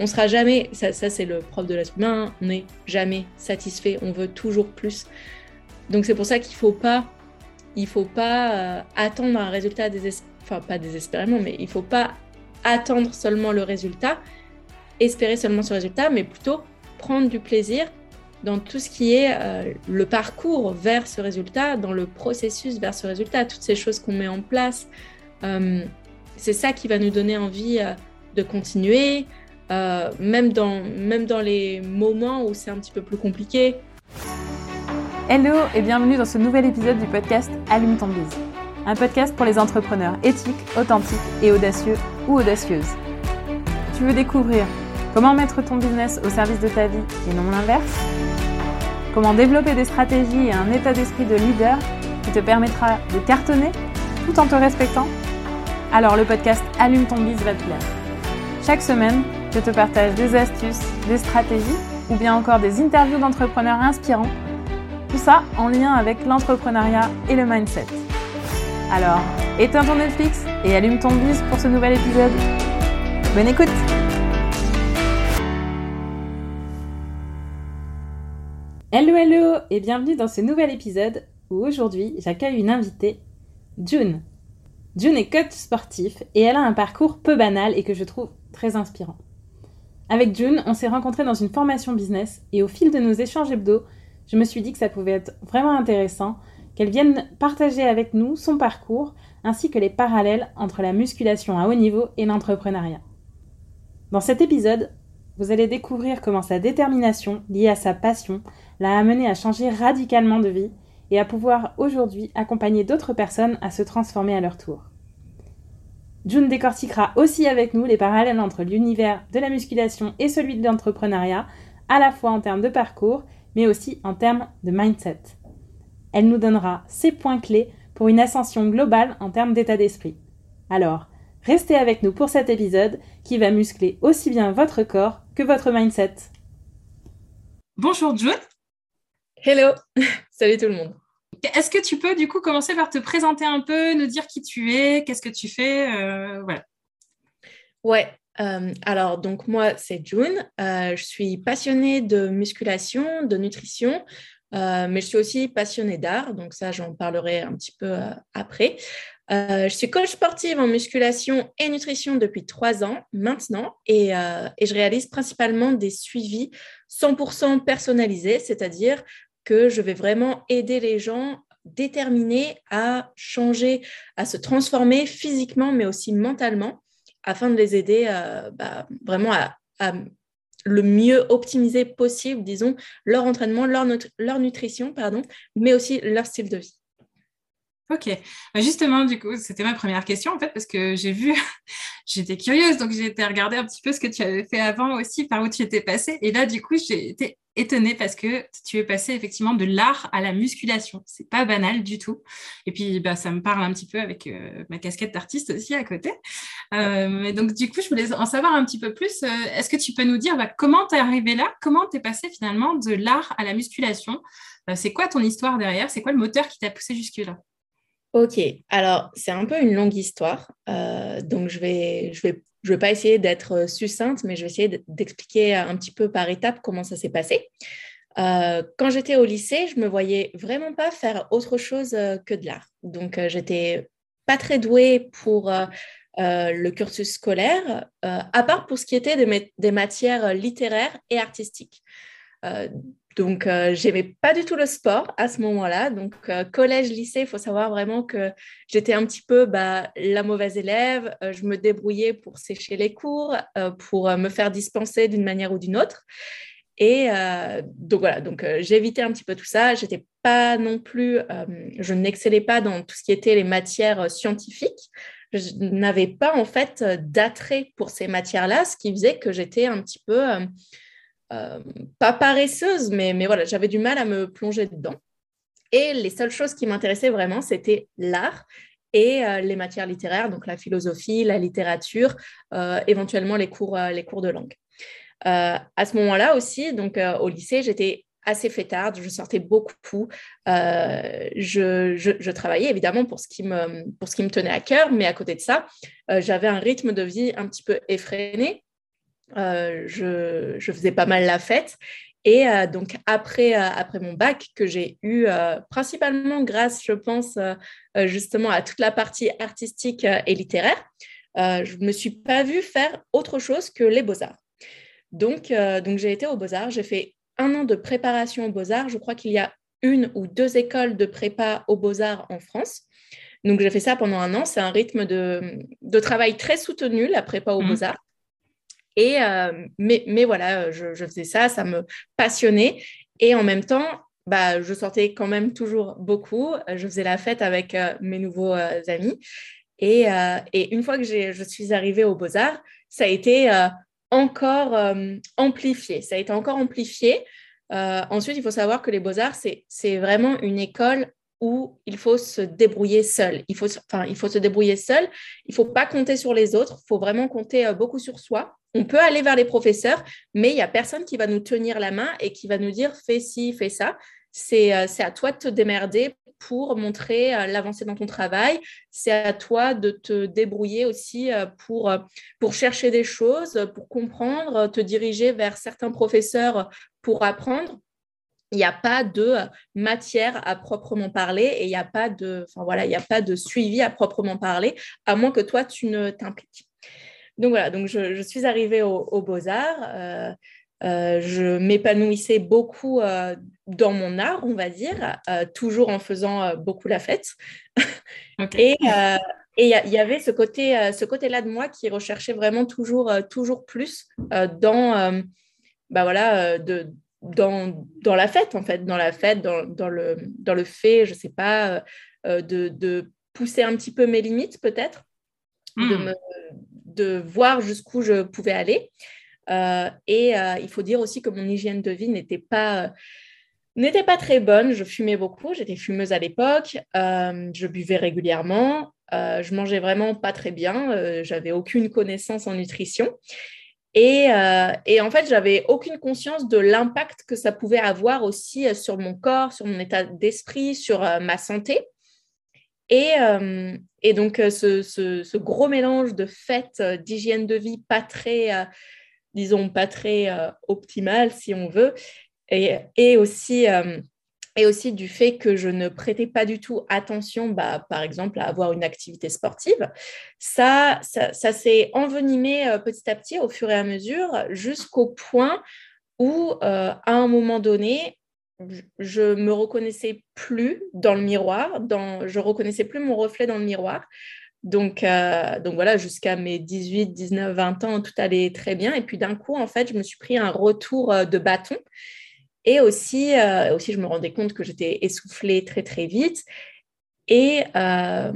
on sera jamais, ça, c'est le propre de l'être humain, on n'est jamais satisfait, on veut toujours plus. Donc c'est pour ça qu'il faut pas, il faut pas euh, attendre un résultat enfin pas désespérément, mais il faut pas attendre seulement le résultat, espérer seulement ce résultat, mais plutôt prendre du plaisir dans tout ce qui est euh, le parcours vers ce résultat, dans le processus vers ce résultat, toutes ces choses qu'on met en place. Euh, c'est ça qui va nous donner envie de continuer, même, dans, même dans les moments où c'est un petit peu plus compliqué. Hello et bienvenue dans ce nouvel épisode du podcast Allume ton bise. Un podcast pour les entrepreneurs éthiques, authentiques et audacieux ou audacieuses. Tu veux découvrir comment mettre ton business au service de ta vie et non l'inverse? Comment développer des stratégies et un état d'esprit de leader qui te permettra de cartonner tout en te respectant? Alors le podcast Allume ton biz va te plaire. Chaque semaine, je te partage des astuces, des stratégies ou bien encore des interviews d'entrepreneurs inspirants. Tout ça en lien avec l'entrepreneuriat et le mindset. Alors, éteins ton Netflix et allume ton biz pour ce nouvel épisode. Bonne écoute Hello hello et bienvenue dans ce nouvel épisode où aujourd'hui j'accueille une invitée, June. June est coach sportif et elle a un parcours peu banal et que je trouve très inspirant. Avec June, on s'est rencontrés dans une formation business et au fil de nos échanges hebdo, je me suis dit que ça pouvait être vraiment intéressant qu'elle vienne partager avec nous son parcours ainsi que les parallèles entre la musculation à haut niveau et l'entrepreneuriat. Dans cet épisode, vous allez découvrir comment sa détermination, liée à sa passion, l'a amené à changer radicalement de vie et à pouvoir aujourd'hui accompagner d'autres personnes à se transformer à leur tour. June décortiquera aussi avec nous les parallèles entre l'univers de la musculation et celui de l'entrepreneuriat, à la fois en termes de parcours, mais aussi en termes de mindset. Elle nous donnera ses points clés pour une ascension globale en termes d'état d'esprit. Alors, Restez avec nous pour cet épisode qui va muscler aussi bien votre corps que votre mindset. Bonjour June. Hello. Salut tout le monde. Est-ce que tu peux du coup commencer par te présenter un peu, nous dire qui tu es, qu'est-ce que tu fais euh, Voilà. Ouais. Euh, alors donc moi c'est June. Euh, je suis passionnée de musculation, de nutrition. mais je suis aussi passionnée d'art, donc ça j'en parlerai un petit peu après. Euh, je suis coach sportive en musculation et nutrition depuis trois ans maintenant et, euh, et je réalise principalement des suivis 100% personnalisés, c'est-à-dire que je vais vraiment aider les gens déterminés à changer, à se transformer physiquement mais aussi mentalement afin de les aider euh, bah, vraiment à, le mieux optimiser possible, disons, leur entraînement, leur, leur nutrition, pardon, mais aussi leur style de vie. Ok, bah, justement, du coup, c'était ma première question en fait, parce que j'ai vu, j'étais curieuse, donc j'ai été regarder un petit peu ce que tu avais fait avant aussi, par où tu étais passée. Et là, du coup, j'ai été étonnée parce que tu es passée effectivement de l'art à la musculation. C'est pas banal du tout. Et puis, bah, ça me parle un petit peu avec euh, ma casquette d'artiste aussi à côté. Euh, mais donc, du coup, je voulais en savoir un petit peu plus. Euh, est-ce que tu peux nous dire bah, comment tu es arrivé là? Comment tu es passée finalement de l'art à la musculation? C'est quoi ton histoire derrière? C'est quoi le moteur qui t'a poussé jusque-là? Ok, alors c'est un peu une longue histoire, euh, donc je vais, je vais, je vais pas essayer d'être euh, succincte, mais je vais essayer d'expliquer un petit peu par étapes comment ça s'est passé. Euh, quand j'étais au lycée, je me voyais vraiment pas faire autre chose que de l'art. Donc j'étais pas très douée pour le cursus scolaire, à part pour ce qui était des matières littéraires et artistiques. Donc, euh, j'aimais pas du tout le sport à ce moment-là. Donc, euh, collège, lycée, il faut savoir vraiment que j'étais un petit peu bah, la mauvaise élève. Euh, je me débrouillais pour sécher les cours, pour me faire dispenser d'une manière ou d'une autre. Et donc voilà, donc j'évitais un petit peu tout ça. J'étais pas non plus, je n'excellais pas dans tout ce qui était les matières scientifiques. Je n'avais pas en fait d'attrait pour ces matières-là, ce qui faisait que j'étais un petit peu euh, pas paresseuse, mais, voilà, j'avais du mal à me plonger dedans. Et les seules choses qui m'intéressaient vraiment, c'était l'art et euh, les matières littéraires, donc la philosophie, la littérature, euh, éventuellement les cours, les cours de langue. à ce moment-là aussi, donc au lycée, j'étais assez fêtarde, je sortais beaucoup, je, je, travaillais évidemment pour ce, qui me, pour ce qui me tenait à cœur, mais à côté de ça, j'avais un rythme de vie un petit peu effréné je, je, faisais pas mal la fête. Et donc, après, après mon bac, que j'ai eu principalement grâce, je pense, justement à toute la partie artistique et littéraire, je ne me suis pas vue faire autre chose que les beaux-arts. Donc, donc j'ai été aux beaux-arts, j'ai fait un an de préparation aux beaux-arts. Je crois qu'il y a une ou deux écoles de prépa aux beaux-arts en France. Donc, j'ai fait ça pendant un an. C'est un rythme de, de, travail très soutenu, la prépa aux mmh. beaux-arts. Et, euh, mais, mais, voilà, je, faisais ça, ça me passionnait. Et en même temps, bah, je sortais quand même toujours beaucoup. Je faisais la fête avec euh, mes nouveaux euh, amis. Et, et, une fois que je suis arrivée aux beaux-arts, ça a été encore amplifié. Ça a été encore amplifié. ensuite, il faut savoir que les beaux-arts, c'est vraiment une école où il faut se débrouiller seul. Il faut, enfin, il faut se débrouiller seul. Il faut pas compter sur les autres. Il faut vraiment compter euh, beaucoup sur soi. On peut aller vers les professeurs, mais il n'y a personne qui va nous tenir la main et qui va nous dire fais ci, fais ça. C'est euh, à toi de te démerder pour montrer euh, l'avancée dans ton travail. C'est à toi de te débrouiller aussi pour, pour chercher des choses, pour comprendre, te diriger vers certains professeurs pour apprendre il n'y a pas de matière à proprement parler et il n'y a pas de, enfin voilà, il n'y a pas de suivi à proprement parler, à moins que toi tu ne t'impliques. Donc voilà, donc je, suis arrivée au, Beaux-Arts. Euh, euh, je m'épanouissais beaucoup euh, dans mon art, on va dire, toujours en faisant beaucoup la fête. Et il y, avait ce côté, ce côté-là de moi qui recherchait vraiment toujours, toujours plus dans, bah voilà, de, dans, dans, la fête, en fait, dans la fête, dans, dans le, dans le fait, je ne sais pas, euh, euh, de, de, pousser un petit peu mes limites, peut-être, de, hmm. me, de voir jusqu'où je pouvais aller. Euh, et il faut dire aussi que mon hygiène de vie n'était pas n'était pas très bonne. Je fumais beaucoup, j'étais fumeuse à l'époque, je buvais régulièrement, je mangeais vraiment pas très bien, j'avais aucune connaissance en nutrition. Euh, et, en fait, j'avais aucune conscience de l'impact que ça pouvait avoir aussi euh, sur mon corps, sur mon état d'esprit, sur euh, ma santé. Et, donc, ce, gros mélange de fêtes, d'hygiène de vie pas très, disons, pas très optimal, si on veut, et aussi et aussi du fait que je ne prêtais pas du tout attention, bah, par exemple, à avoir une activité sportive. Ça, ça, s'est envenimé euh, petit à petit au fur et à mesure jusqu'au point où, euh, à un moment donné, je me reconnaissais plus dans le miroir, dans, je reconnaissais plus mon reflet dans le miroir. Donc, euh, donc voilà, jusqu'à mes 18, 19, 20 ans, tout allait très bien. Et puis d'un coup, en fait, je me suis pris un retour de bâton. Et aussi, euh, aussi, je me rendais compte que j'étais essoufflée très, très vite. Et euh,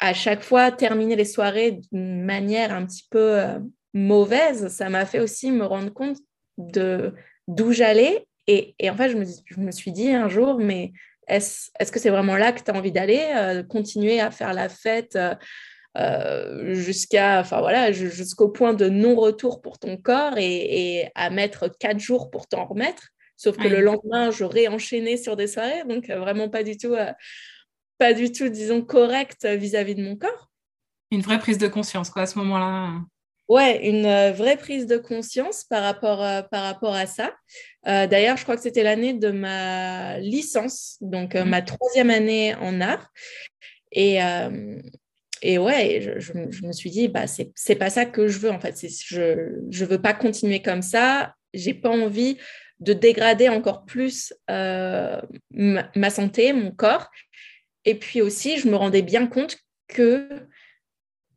à chaque fois, terminer les soirées d'une manière un petit peu euh, mauvaise, ça m'a fait aussi me rendre compte de d'où j'allais. Et, et, en fait, je me, je me, suis dit un jour, mais est-ce est -ce que c'est vraiment là que tu as envie d'aller Continuer à faire la fête jusqu'à, enfin voilà, jusqu'au point de non-retour pour ton corps et, et, à mettre quatre jours pour t'en remettre? Sauf que le lendemain, j'aurais enchaîné sur des soirées, donc euh, vraiment pas du tout, euh, pas du tout, disons, correct vis-à-vis de mon corps. Une vraie prise de conscience, quoi, à ce moment-là. Ouais, une euh, vraie prise de conscience par rapport, par rapport à ça. D'ailleurs, je crois que c'était l'année de ma licence, donc mmh. ma troisième année en art. Et, et ouais, je, je, me suis dit, bah, c'est pas ça que je veux en fait. Je ne veux pas continuer comme ça. J'ai pas envie de dégrader encore plus euh, ma, santé, mon corps. Et puis aussi, je me rendais bien compte que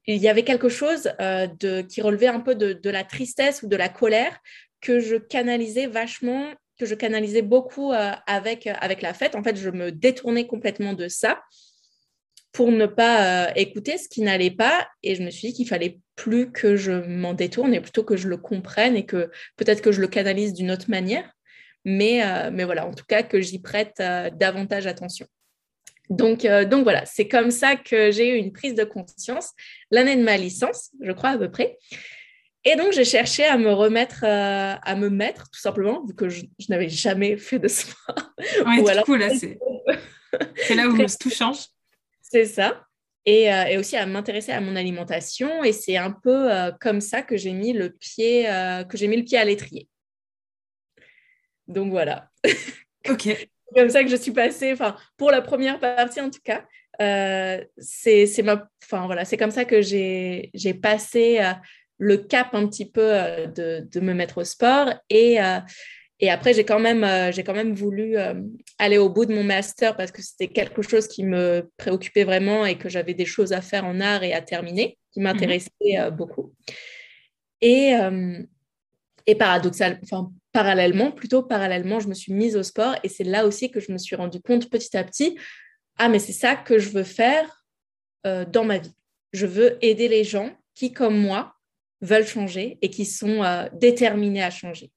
il y avait quelque chose euh, qui relevait un peu de, la tristesse ou de la colère que je canalisais vachement, que je canalisais beaucoup euh, avec, avec la fête. En fait, je me détournais complètement de ça pour ne pas écouter ce qui n'allait pas. Et je me suis dit qu'il fallait plus que je m'en détourne et plutôt que je le comprenne et que peut-être que je le canalise d'une autre manière. Mais, euh, mais voilà, en tout cas, que j'y prête euh, davantage attention. Donc, euh, donc voilà, c'est comme ça que j'ai eu une prise de conscience l'année de ma licence, je crois à peu près. Et donc, j'ai cherché à me remettre, à me mettre, tout simplement, vu que je, n'avais jamais fait de sport. Ouais, là, c'est là où tout change. C'est ça. et, aussi à m'intéresser à mon alimentation. Et c'est un peu comme ça que j'ai mis le pied, que j'ai mis le pied à l'étrier. Donc voilà. Ok. comme ça que je suis passée, enfin pour la première partie en tout cas. c'est ma, enfin voilà, c'est comme ça que j'ai passé le cap un petit peu de, de, me mettre au sport et et après, j'ai quand, même, euh, j'ai quand même voulu euh, aller au bout de mon master parce que c'était quelque chose qui me préoccupait vraiment et que j'avais des choses à faire en art et à terminer, qui mhm. m'intéressait euh, beaucoup. Et, et paradoxal, enfin, parallèlement, plutôt parallèlement, je me suis mise au sport et c'est là aussi que je me suis rendu compte petit à petit, ah mais c'est ça que je veux faire dans ma vie. Je veux aider les gens qui, comme moi, veulent changer et qui sont déterminés à changer.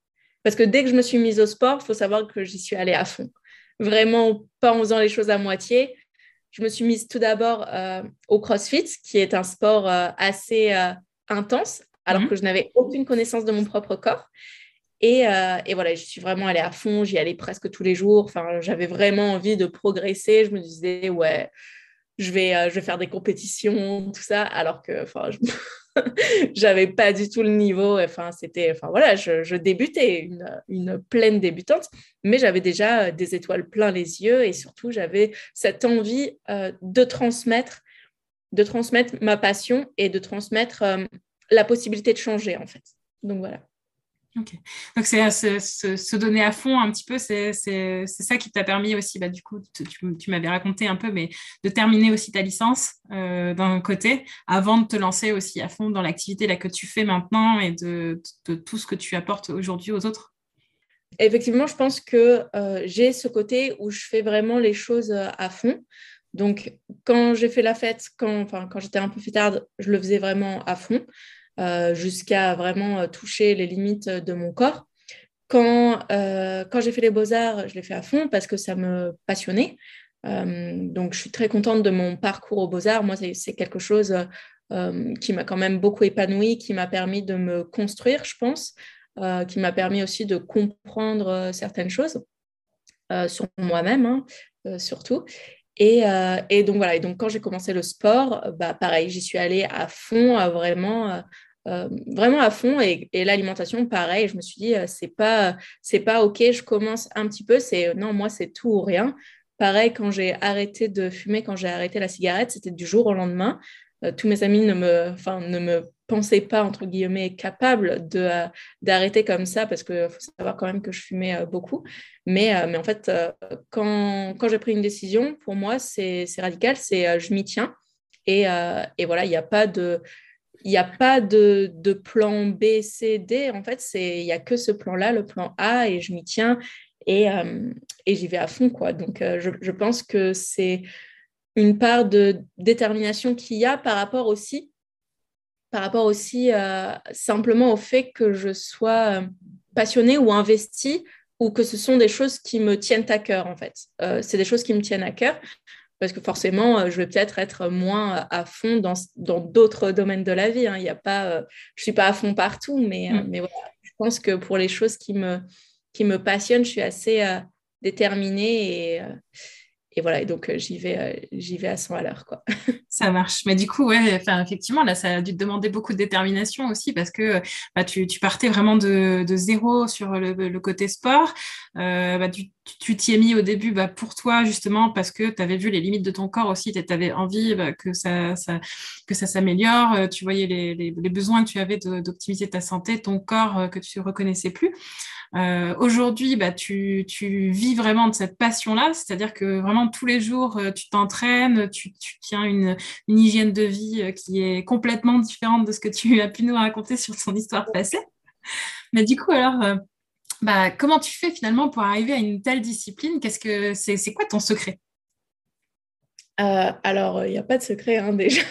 Parce que dès que je me suis mise au sport, il faut savoir que j'y suis allée à fond. Vraiment, pas en faisant les choses à moitié. Je me suis mise tout d'abord euh, au CrossFit, qui est un sport euh, assez euh, intense, alors mhm. que je n'avais aucune connaissance de mon propre corps. Et, et, voilà, je suis vraiment allée à fond, j'y allais presque tous les jours. Enfin, j'avais vraiment envie de progresser. Je me disais, ouais, je vais, je vais faire des compétitions, tout ça, alors que je... j'avais pas du tout le niveau. Enfin, c'était, enfin voilà, je, débutais, une, une, pleine débutante, mais j'avais déjà euh, des étoiles plein les yeux et surtout j'avais cette envie euh, de transmettre, de transmettre ma passion et de transmettre euh, la possibilité de changer en fait. Donc voilà. Donc, c'est se, donner à fond un petit peu, c'est ça qui t'a permis aussi, bah, du coup, tu, m'avais raconté un peu, mais de terminer aussi ta licence euh, d'un côté, avant de te lancer aussi à fond dans l'activité que tu fais maintenant et de, tout ce que tu apportes aujourd'hui aux autres? Effectivement, je pense que euh, j'ai ce côté où je fais vraiment les choses euh, à fond. Donc, quand j'ai fait la fête, quand, quand j'étais un peu fêtarde, je le faisais vraiment à fond. Euh, jusqu'à vraiment euh, toucher les limites de mon corps. Quand, euh, quand j'ai fait les beaux-arts, je l'ai fait à fond parce que ça me passionnait. donc, je suis très contente de mon parcours aux beaux-arts. Moi, c'est quelque chose qui m'a quand même beaucoup épanouie, qui m'a permis de me construire, je pense, qui m'a permis aussi de comprendre certaines choses sur moi-même, hein, surtout. Et, et, donc voilà, et donc quand j'ai commencé le sport, bah, pareil, j'y suis allée à fond, vraiment euh, vraiment à fond. Et, l'alimentation, pareil, je me suis dit, euh, c'est pas, c'est pas OK, je commence un petit peu, c'est non, moi, c'est tout ou rien. Pareil, quand j'ai arrêté de fumer, quand j'ai arrêté la cigarette, c'était du jour au lendemain. Euh, tous mes amis ne me, enfin, ne me pensaient pas, entre guillemets, capable de, d'arrêter comme ça, parce qu'il faut savoir quand même que je fumais beaucoup. Mais, mais en fait, quand, quand j'ai pris une décision, pour moi, c'est, c'est radical, c'est je m'y tiens. Et, et voilà, il n'y a pas de a pas de, plan B, C, D. En fait, il n'y a que ce plan-là, le plan A, et je m'y tiens et, euh, j'y vais à fond. Quoi. Donc, euh, je, pense que c'est une part de détermination qu'il y a par rapport aussi, par rapport aussi euh, simplement au fait que je sois passionnée ou investie ou que ce sont des choses qui me tiennent à cœur, en fait. c'est des choses qui me tiennent à cœur parce que forcément, euh, je vais peut-être être moins à fond dans d'autres domaines de la vie. Hein. Il y a pas, euh, je ne suis pas à fond partout, mais, euh, mm. mais voilà, je pense que pour les choses qui me, qui me passionnent, je suis assez déterminée et, et voilà, et donc j'y vais, j'y vais à 100 à l'heure. Ça marche. Mais du coup, ouais, effectivement, là, ça a dû te demander beaucoup de détermination aussi parce que bah, tu, partais vraiment de, zéro sur le, côté sport. Euh, bah, tu t'y es mis au début bah, pour toi, justement, parce que tu avais vu les limites de ton corps aussi, tu avais envie bah, que ça, que ça s'améliore, euh, tu voyais les, besoins que tu avais d'optimiser ta santé, ton corps euh, que tu ne reconnaissais plus. Euh, Aujourd'hui, bah, tu, tu, vis vraiment de cette passion-là, c'est-à-dire que vraiment tous les jours, euh, tu t'entraînes, tu, tu, tiens une, une, hygiène de vie qui est complètement différente de ce que tu as pu nous raconter sur ton histoire passée. Mais du coup, alors, bah, comment tu fais finalement pour arriver à une telle discipline? Qu'est-ce que c'est, quoi ton secret? Euh, Alors, il n'y a pas de secret hein, déjà.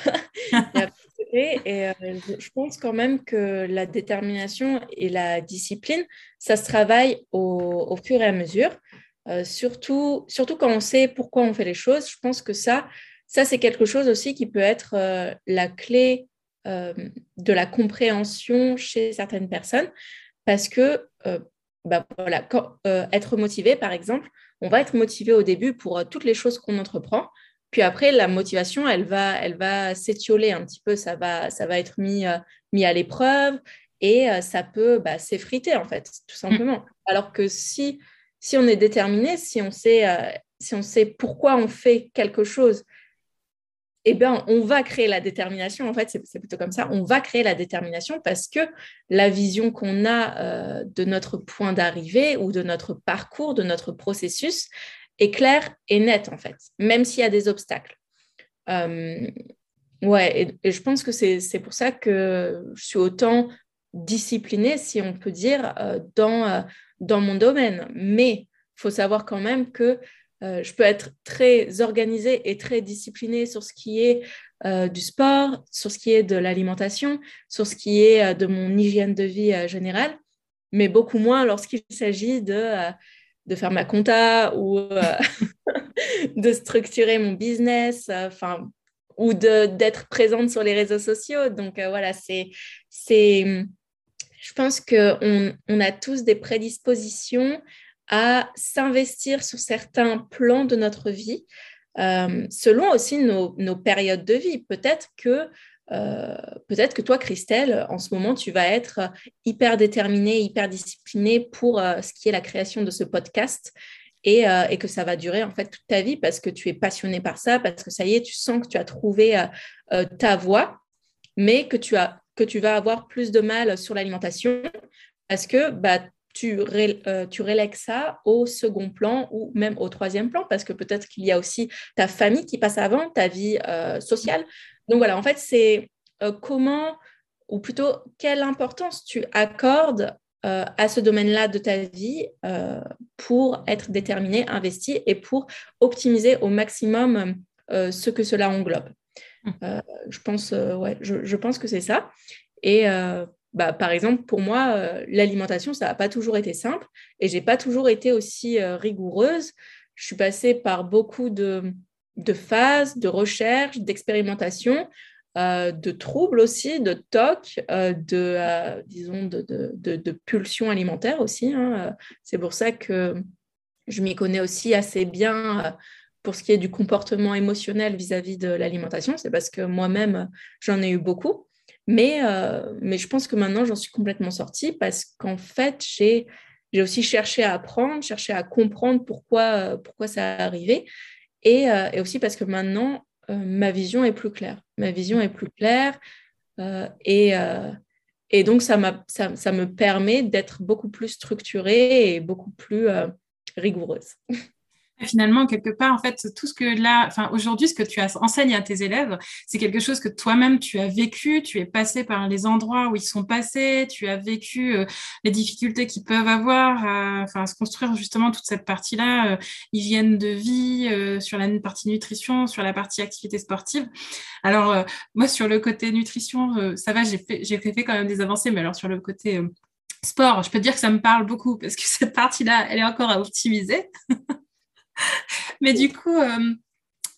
a et euh, je pense quand même que la détermination et la discipline, ça se travaille au, fur et à mesure. Euh, surtout, surtout quand on sait pourquoi on fait les choses, je pense que ça, ça c'est quelque chose aussi qui peut être la clé de la compréhension chez certaines personnes, parce que bah, voilà, euh, être motivé, par exemple, on va être motivé au début pour euh, toutes les choses qu'on entreprend, Puis après, la motivation, elle va, elle va s'étioler un petit peu, ça va, ça va être mis, mis à l'épreuve et ça peut bah, s'effriter, en fait, tout simplement. Alors que si, si on est déterminé, si on sait, si on sait pourquoi on fait quelque chose, eh bien, on va créer la détermination. En fait, c'est plutôt comme ça. On va créer la détermination parce que la vision qu'on a euh, de notre point d'arrivée ou de notre parcours, de notre processus, est claire et nette, en fait, même s'il y a des obstacles. Euh, ouais, et, je pense que c'est pour ça que je suis autant disciplinée, si on peut dire, euh, dans, dans mon domaine. Mais il faut savoir quand même que euh, je peux être très organisée et très disciplinée sur ce qui est euh, du sport, sur ce qui est de l'alimentation, sur ce qui est euh, de mon hygiène de vie générale, mais beaucoup moins lorsqu'il s'agit de, de faire ma compta ou de structurer mon business, enfin ou d'être présente sur les réseaux sociaux. Donc voilà, c'est, c'est, je pense qu'on on a tous des prédispositions à s'investir sur certains plans de notre vie, euh, selon aussi nos, périodes de vie. Peut-être que, euh, peut-être que toi, Christelle, en ce moment, tu vas être hyper déterminée, hyper disciplinée pour euh, ce qui est la création de ce podcast. Et, et, que ça va durer en fait toute ta vie parce que tu es passionnée par ça, parce que ça y est, tu sens que tu as trouvé ta voie, mais que tu, vas avoir plus de mal sur l'alimentation parce que bah, tu, euh, relègues ça au second plan ou même au troisième plan, parce que peut-être qu'il y a aussi ta famille qui passe avant, ta vie euh, sociale. Donc voilà, en fait, c'est euh, comment, ou plutôt quelle importance tu accordes à ce domaine-là de ta vie pour être déterminé, investi et pour optimiser au maximum ce que cela englobe. Mmh. je, pense, ouais, je, je, pense que c'est ça. Et bah, par exemple, pour moi, euh, l'alimentation, ça n'a pas toujours été simple et j'ai pas toujours été aussi euh, rigoureuse. Je suis passée par beaucoup de, phases, de recherche, d'expérimentation, euh, de troubles aussi, de tocs, de, disons, de, de, pulsions alimentaires aussi. Hein. C'est pour ça que je m'y connais aussi assez bien pour ce qui est du comportement émotionnel vis-à-vis -vis de l'alimentation. C'est parce que moi-même, j'en ai eu beaucoup. Mais, euh, mais je pense que maintenant, j'en suis complètement sortie parce qu'en fait, j'ai, j'ai aussi cherché à apprendre, cherché à comprendre pourquoi, pourquoi ça arrivait. Et, euh, et aussi parce que maintenant, euh, ma vision est plus claire. Ma vision est plus claire. et, et donc, ça, me permet d'être beaucoup plus structurée et beaucoup plus rigoureuse. finalement, quelque part, en fait, tout ce que là, enfin, aujourd'hui, ce que tu enseignes à tes élèves, c'est quelque chose que toi-même, tu as vécu, tu es passé par les endroits où ils sont passés, tu as vécu euh, les difficultés qu'ils peuvent avoir, à, enfin, se construire justement toute cette partie-là, euh, hygiène de vie, euh, sur la partie nutrition, sur la partie activité sportive. Alors, moi, sur le côté nutrition, ça va, j'ai fait, j'ai fait quand même des avancées, mais alors sur le côté sport, je peux dire que ça me parle beaucoup parce que cette partie-là, elle est encore à optimiser. Mais du coup, euh,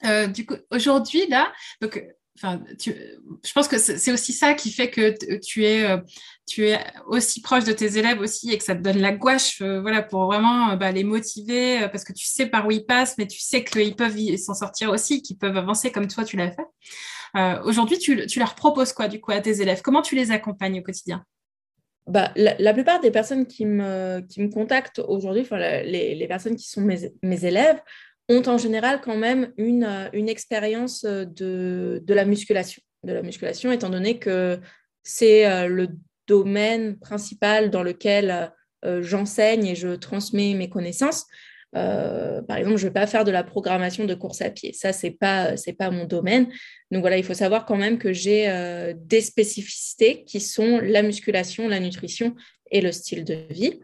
euh, du coup aujourd'hui, là, je pense que c'est aussi ça qui fait que tu es, euh, tu es aussi proche de tes élèves aussi et que ça te donne la gouache voilà, pour vraiment bah, les motiver parce que tu sais par où ils passent, mais tu sais qu'ils peuvent s'en sortir aussi, qu'ils peuvent avancer comme toi, tu l'as fait. aujourd'hui, tu, tu, leur proposes quoi du coup à tes élèves? Comment tu les accompagnes au quotidien? Bah, la, plupart des personnes qui me, qui me contactent aujourd'hui, enfin, les, les, personnes qui sont mes, mes, élèves, ont en général quand même une, une expérience de, de, la musculation. De la musculation, étant donné que c'est euh, le domaine principal dans lequel euh, j'enseigne et je transmets mes connaissances. Euh, par exemple, je ne vais pas faire de la programmation de course à pied. Ça, ce n'est pas, pas mon domaine. Donc voilà, il faut savoir quand même que j'ai euh, des spécificités qui sont la musculation, la nutrition et le style de vie.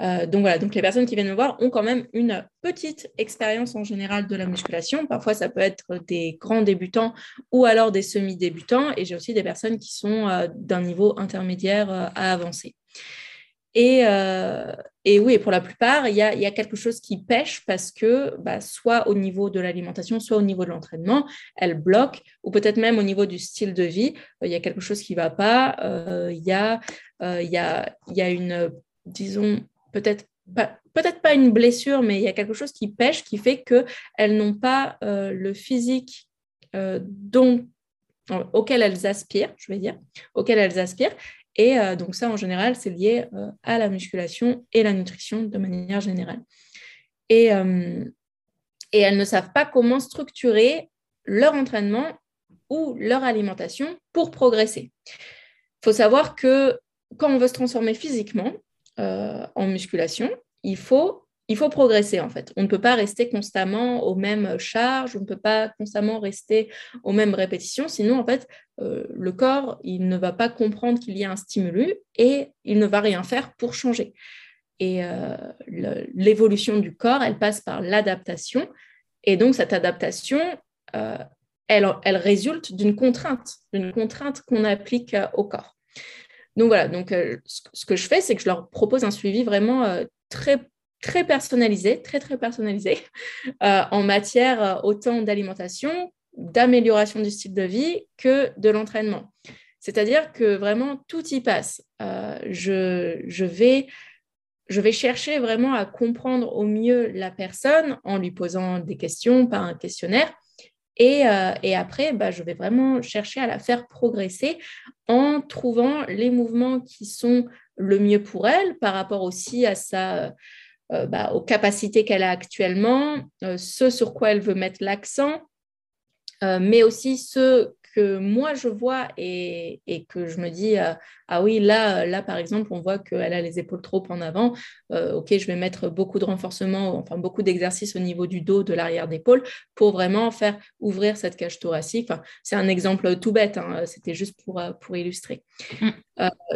Euh, donc voilà, donc les personnes qui viennent me voir ont quand même une petite expérience en général de la musculation. Parfois, ça peut être des grands débutants ou alors des semi-débutants. Et j'ai aussi des personnes qui sont d'un niveau intermédiaire à avancé. Et, euh, et, oui, pour la plupart, il y a, quelque chose qui pêche parce que bah, soit au niveau de l'alimentation, soit au niveau de l'entraînement, elle bloque, ou peut-être même au niveau du style de vie, euh, il y a quelque chose qui ne va pas. Euh, il y, a, une, disons, peut-être peut-être pas une blessure, mais il y a quelque chose qui pêche, qui fait qu'elles n'ont pas le physique dont, auquel elles aspirent, je vais dire, auquel elles aspirent. Et donc ça, en général, c'est lié à la musculation et la nutrition de manière générale. Et, et elles ne savent pas comment structurer leur entraînement ou leur alimentation pour progresser. Il faut savoir que quand on veut se transformer physiquement euh, en musculation, il faut, il faut progresser en fait. On ne peut pas rester constamment aux mêmes charges, on ne peut pas constamment rester aux mêmes répétitions, sinon en fait euh, le corps il ne va pas comprendre qu'il y a un stimulus et il ne va rien faire pour changer. Et euh, l'évolution du corps, elle passe par l'adaptation. Et donc cette adaptation, elle, résulte d'une contrainte, d'une contrainte qu'on applique euh, au corps. Donc voilà, donc euh, ce que je fais, c'est que je leur propose un suivi vraiment euh, très très personnalisé, très très personnalisé en matière autant d'alimentation, d'amélioration du style de vie que de l'entraînement. C'est-à-dire que vraiment tout y passe. je, je, vais, je vais chercher vraiment à comprendre au mieux la personne en lui posant des questions par un questionnaire euh, et, après, bah, je vais vraiment chercher à la faire progresser en trouvant les mouvements qui sont le mieux pour elle par rapport aussi à sa, euh, bah, aux capacités qu'elle a actuellement, euh, ce sur quoi elle veut mettre l'accent, mais aussi ce que moi je vois et, que je me dis euh, ah oui là là par exemple on voit qu'elle a les épaules trop en avant. Euh, ok je vais mettre beaucoup de renforcement enfin beaucoup d'exercices au niveau du dos de l'arrière d'épaule pour vraiment faire ouvrir cette cage thoracique. C'est un exemple tout bête hein, c'était juste pour euh, pour illustrer. Mm.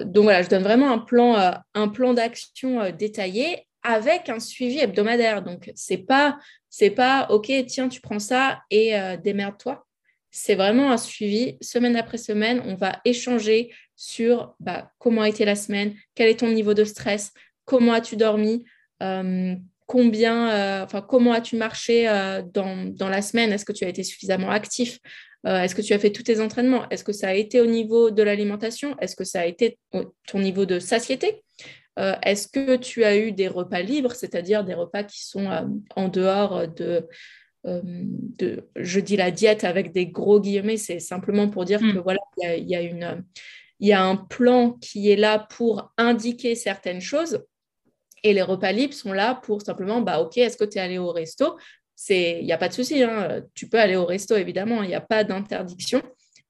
donc voilà je donne vraiment un plan un plan d'action détaillé avec un suivi hebdomadaire. Donc c'est pas c'est pas ok tiens tu prends ça et démerde-toi. C'est vraiment un suivi. Semaine après semaine, on va échanger sur bah, comment a été la semaine, quel est ton niveau de stress, comment as-tu dormi, euh, combien, euh, comment as-tu marché euh, dans, la semaine, est-ce que tu as été suffisamment actif, est-ce que tu as fait tous tes entraînements, est-ce que ça a été au niveau de l'alimentation, est-ce que ça a été ton niveau de satiété, est-ce que tu as eu des repas libres, c'est-à-dire des repas qui sont en dehors de euh, de, je dis la diète avec des gros guillemets, c'est simplement pour dire mm. que voilà, il y a, une, il y a un plan qui est là pour indiquer certaines choses et les repas libres sont là pour simplement, bah ok, est-ce que tu es allé au resto? Il n'y a pas de souci, hein, tu peux aller au resto évidemment, il n'y a pas d'interdiction,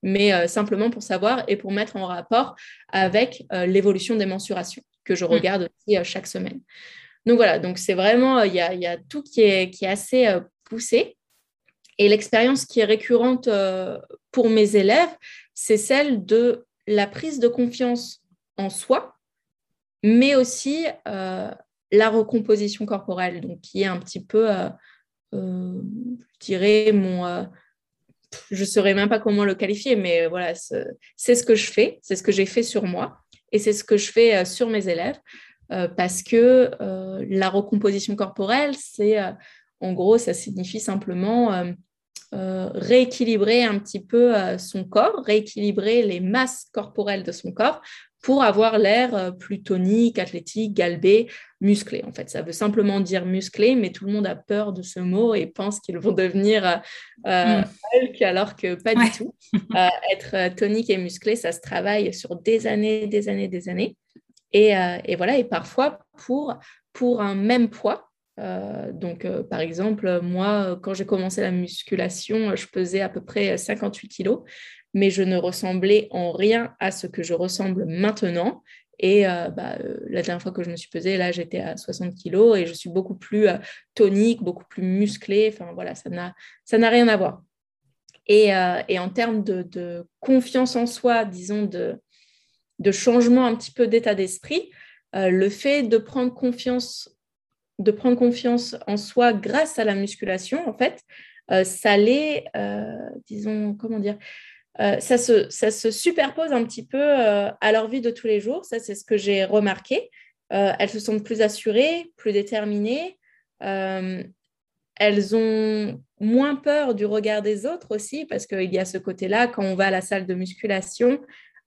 mais euh, simplement pour savoir et pour mettre en rapport avec euh, l'évolution des mensurations que je mm. regarde aussi chaque semaine. Donc voilà, donc c'est vraiment, il y a, y a, tout qui est, qui est assez poussée. Et l'expérience qui est récurrente euh, pour mes élèves, c'est celle de la prise de confiance en soi, mais aussi euh, la recomposition corporelle, donc qui est un petit peu, euh, je dirais, mon... je ne saurais même pas comment le qualifier, mais voilà, c'est ce que je fais, c'est ce que j'ai fait sur moi, et c'est ce que je fais sur mes élèves, parce que la recomposition corporelle, c'est en gros, ça signifie simplement euh, euh, rééquilibrer un petit peu euh, son corps, rééquilibrer les masses corporelles de son corps pour avoir l'air plus tonique, athlétique, galbé, musclé. En fait, ça veut simplement dire musclé, mais tout le monde a peur de ce mot et pense qu'ils vont devenir euh, mm. alors que pas du tout. être tonique et musclé, ça se travaille sur des années, des années, des années. Et, et voilà, et parfois pour, pour un même poids, euh, donc, euh, par exemple, moi, quand j'ai commencé la musculation, je pesais à peu près 58 kilos, mais je ne ressemblais en rien à ce que je ressemble maintenant. Et euh, bah, la dernière fois que je me suis pesée, là, j'étais à 60 kilos et je suis beaucoup plus tonique, beaucoup plus musclée. Enfin, voilà, ça n'a, rien à voir. Et, et en termes de, confiance en soi, disons, de, de changement un petit peu d'état d'esprit, le fait de prendre confiance de prendre confiance en soi grâce à la musculation, en fait, euh, ça euh, disons, comment dire, euh, ça, se, ça se superpose un petit peu à leur vie de tous les jours. Ça, c'est ce que j'ai remarqué. elles se sentent plus assurées, plus déterminées. elles ont moins peur du regard des autres aussi, parce qu'il y a ce côté-là, quand on va à la salle de musculation,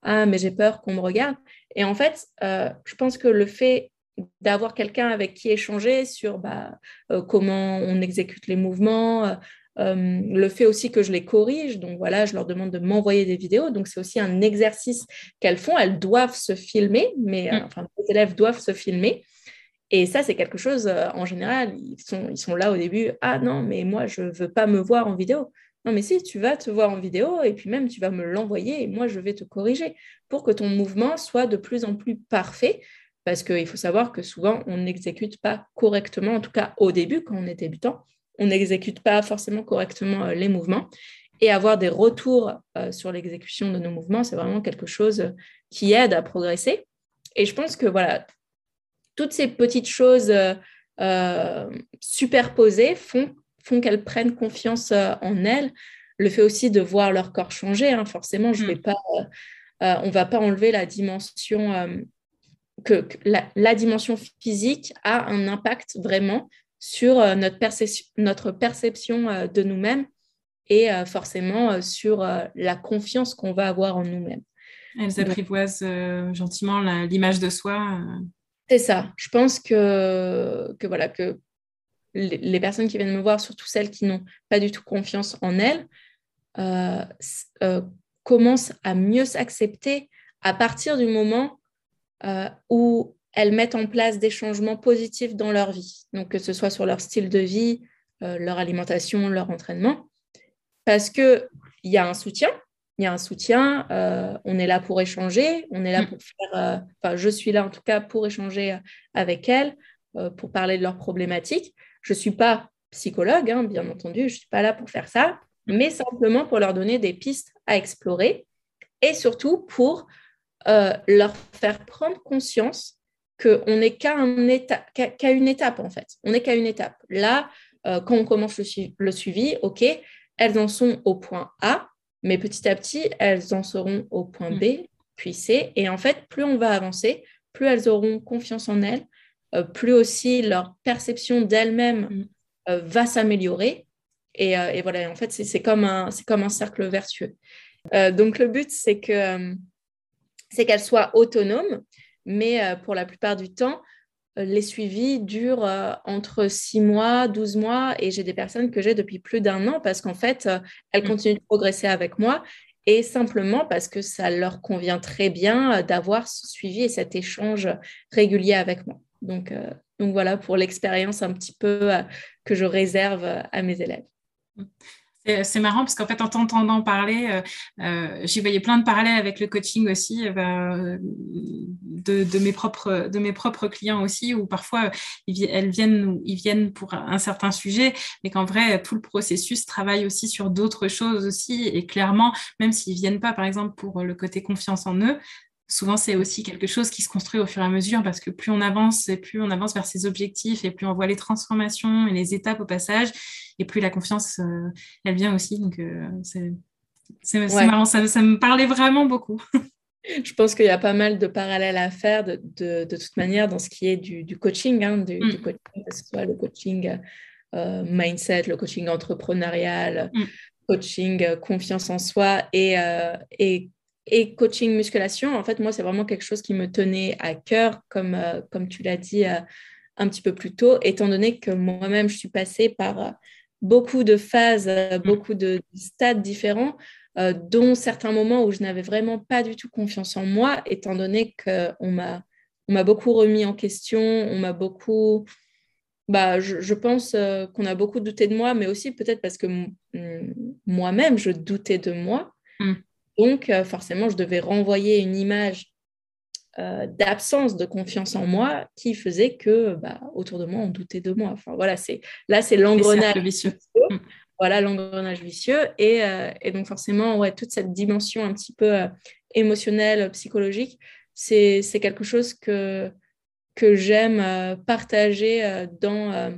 ah, mais j'ai peur qu'on me regarde. Et en fait, je pense que le fait d'avoir quelqu'un avec qui échanger sur bah, comment on exécute les mouvements, le fait aussi que je les corrige. Donc voilà, je leur demande de m'envoyer des vidéos. Donc c'est aussi un exercice qu'elles font. Elles doivent se filmer, mais mm. enfin, les élèves doivent se filmer. Et ça, c'est quelque chose, en général, ils sont, ils sont là au début. Ah non, mais moi, je ne veux pas me voir en vidéo. Non, mais si, tu vas te voir en vidéo et puis même tu vas me l'envoyer et moi je vais te corriger pour que ton mouvement soit de plus en plus parfait. Parce qu'il faut savoir que souvent on n'exécute pas correctement, en tout cas au début quand on est débutant, on n'exécute pas forcément correctement euh, les mouvements. Et avoir des retours euh, sur l'exécution de nos mouvements, c'est vraiment quelque chose qui aide à progresser. Et je pense que voilà, toutes ces petites choses euh, superposées font font qu'elles prennent confiance en elles. Le fait aussi de voir leur corps changer, hein, forcément, je mm. vais pas, euh, on ne va pas enlever la dimension que, la, dimension physique a un impact vraiment sur notre, perception, notre perception de nous-mêmes et forcément sur la confiance qu'on va avoir en nous-mêmes. Elles apprivoisent gentiment l'image de soi. C'est ça. Je pense que, que, voilà, que les, personnes qui viennent me voir, surtout celles qui n'ont pas du tout confiance en elles, euh, euh, commencent à mieux s'accepter à partir du moment euh, où elles mettent en place des changements positifs dans leur vie, donc que ce soit sur leur style de vie, leur alimentation, leur entraînement, parce qu'il y a un soutien, il y a un soutien, on est là pour échanger, on est là mm. pour faire, enfin je suis là en tout cas pour échanger avec elles, pour parler de leurs problématiques, je ne suis pas psychologue, hein, bien entendu, je ne suis pas là pour faire ça, mais simplement pour leur donner des pistes à explorer et surtout pour euh, leur faire prendre conscience qu'on n'est qu'à une étape en fait. On n'est qu'à une étape. Là, euh, quand on commence le, suivi, ok, elles en sont au point A, mais petit à petit, elles en seront au point B, mm. puis C. Et en fait, plus on va avancer, plus elles auront confiance en elles, euh, plus aussi leur perception d'elle-même mm. euh, va s'améliorer. Euh, et, voilà, en fait, c'est comme, un, comme un cercle vertueux. donc, le but, c'est que c'est qu'elle soit autonome, mais pour la plupart du temps, les suivis durent entre 6 mois, 12 mois, et j'ai des personnes que j'ai depuis plus d'un an parce qu'en fait, elles mm. continuent de progresser avec moi et simplement parce que ça leur convient très bien d'avoir ce suivi et cet échange régulier avec moi. Donc, euh, donc voilà pour l'expérience un petit peu euh, que je réserve euh, à mes élèves. C'est marrant parce qu'en fait, en t'entendant parler, j'y voyais plein de parallèles avec le coaching aussi, de, de, mes propres, clients aussi, où parfois elles viennent, ils viennent pour un certain sujet, mais qu'en vrai, tout le processus travaille aussi sur d'autres choses aussi. Et clairement, même s'ils viennent pas, par exemple, pour le côté confiance en eux, souvent c'est aussi quelque chose qui se construit au fur et à mesure parce que plus on avance et plus on avance vers ses objectifs et plus on voit les transformations et les étapes au passage et plus la confiance euh, elle vient aussi donc euh, c'est marrant ça, me parlait vraiment beaucoup je pense qu'il y a pas mal de parallèles à faire de, de, toute manière dans ce qui est du, coaching, hein, du, mm. coaching, que ce soit le coaching euh, mindset, le coaching entrepreneurial, mm. coaching confiance en soi et, et et coaching musculation, en fait, moi, c'est vraiment quelque chose qui me tenait à cœur, comme, euh, comme tu l'as dit euh, un petit peu plus tôt, étant donné que moi-même, je suis passée par euh, beaucoup de phases, mm. beaucoup de stades différents, dont certains moments où je n'avais vraiment pas du tout confiance en moi, étant donné qu'on m'a, on m'a beaucoup remis en question, on m'a beaucoup... Bah, je, pense qu'on a beaucoup douté de moi, mais aussi peut-être parce que moi-même, je doutais de moi. Mm. Donc, euh, forcément, je devais renvoyer une image euh, d'absence de confiance en moi qui faisait que bah, autour de moi, on doutait de moi. Enfin, voilà, c'est là, c'est l'engrenage vicieux. Mm. Voilà, l'engrenage vicieux. Et, euh, et, donc, forcément, ouais, toute cette dimension un petit peu émotionnelle, psychologique, c'est quelque chose que, que j'aime partager dans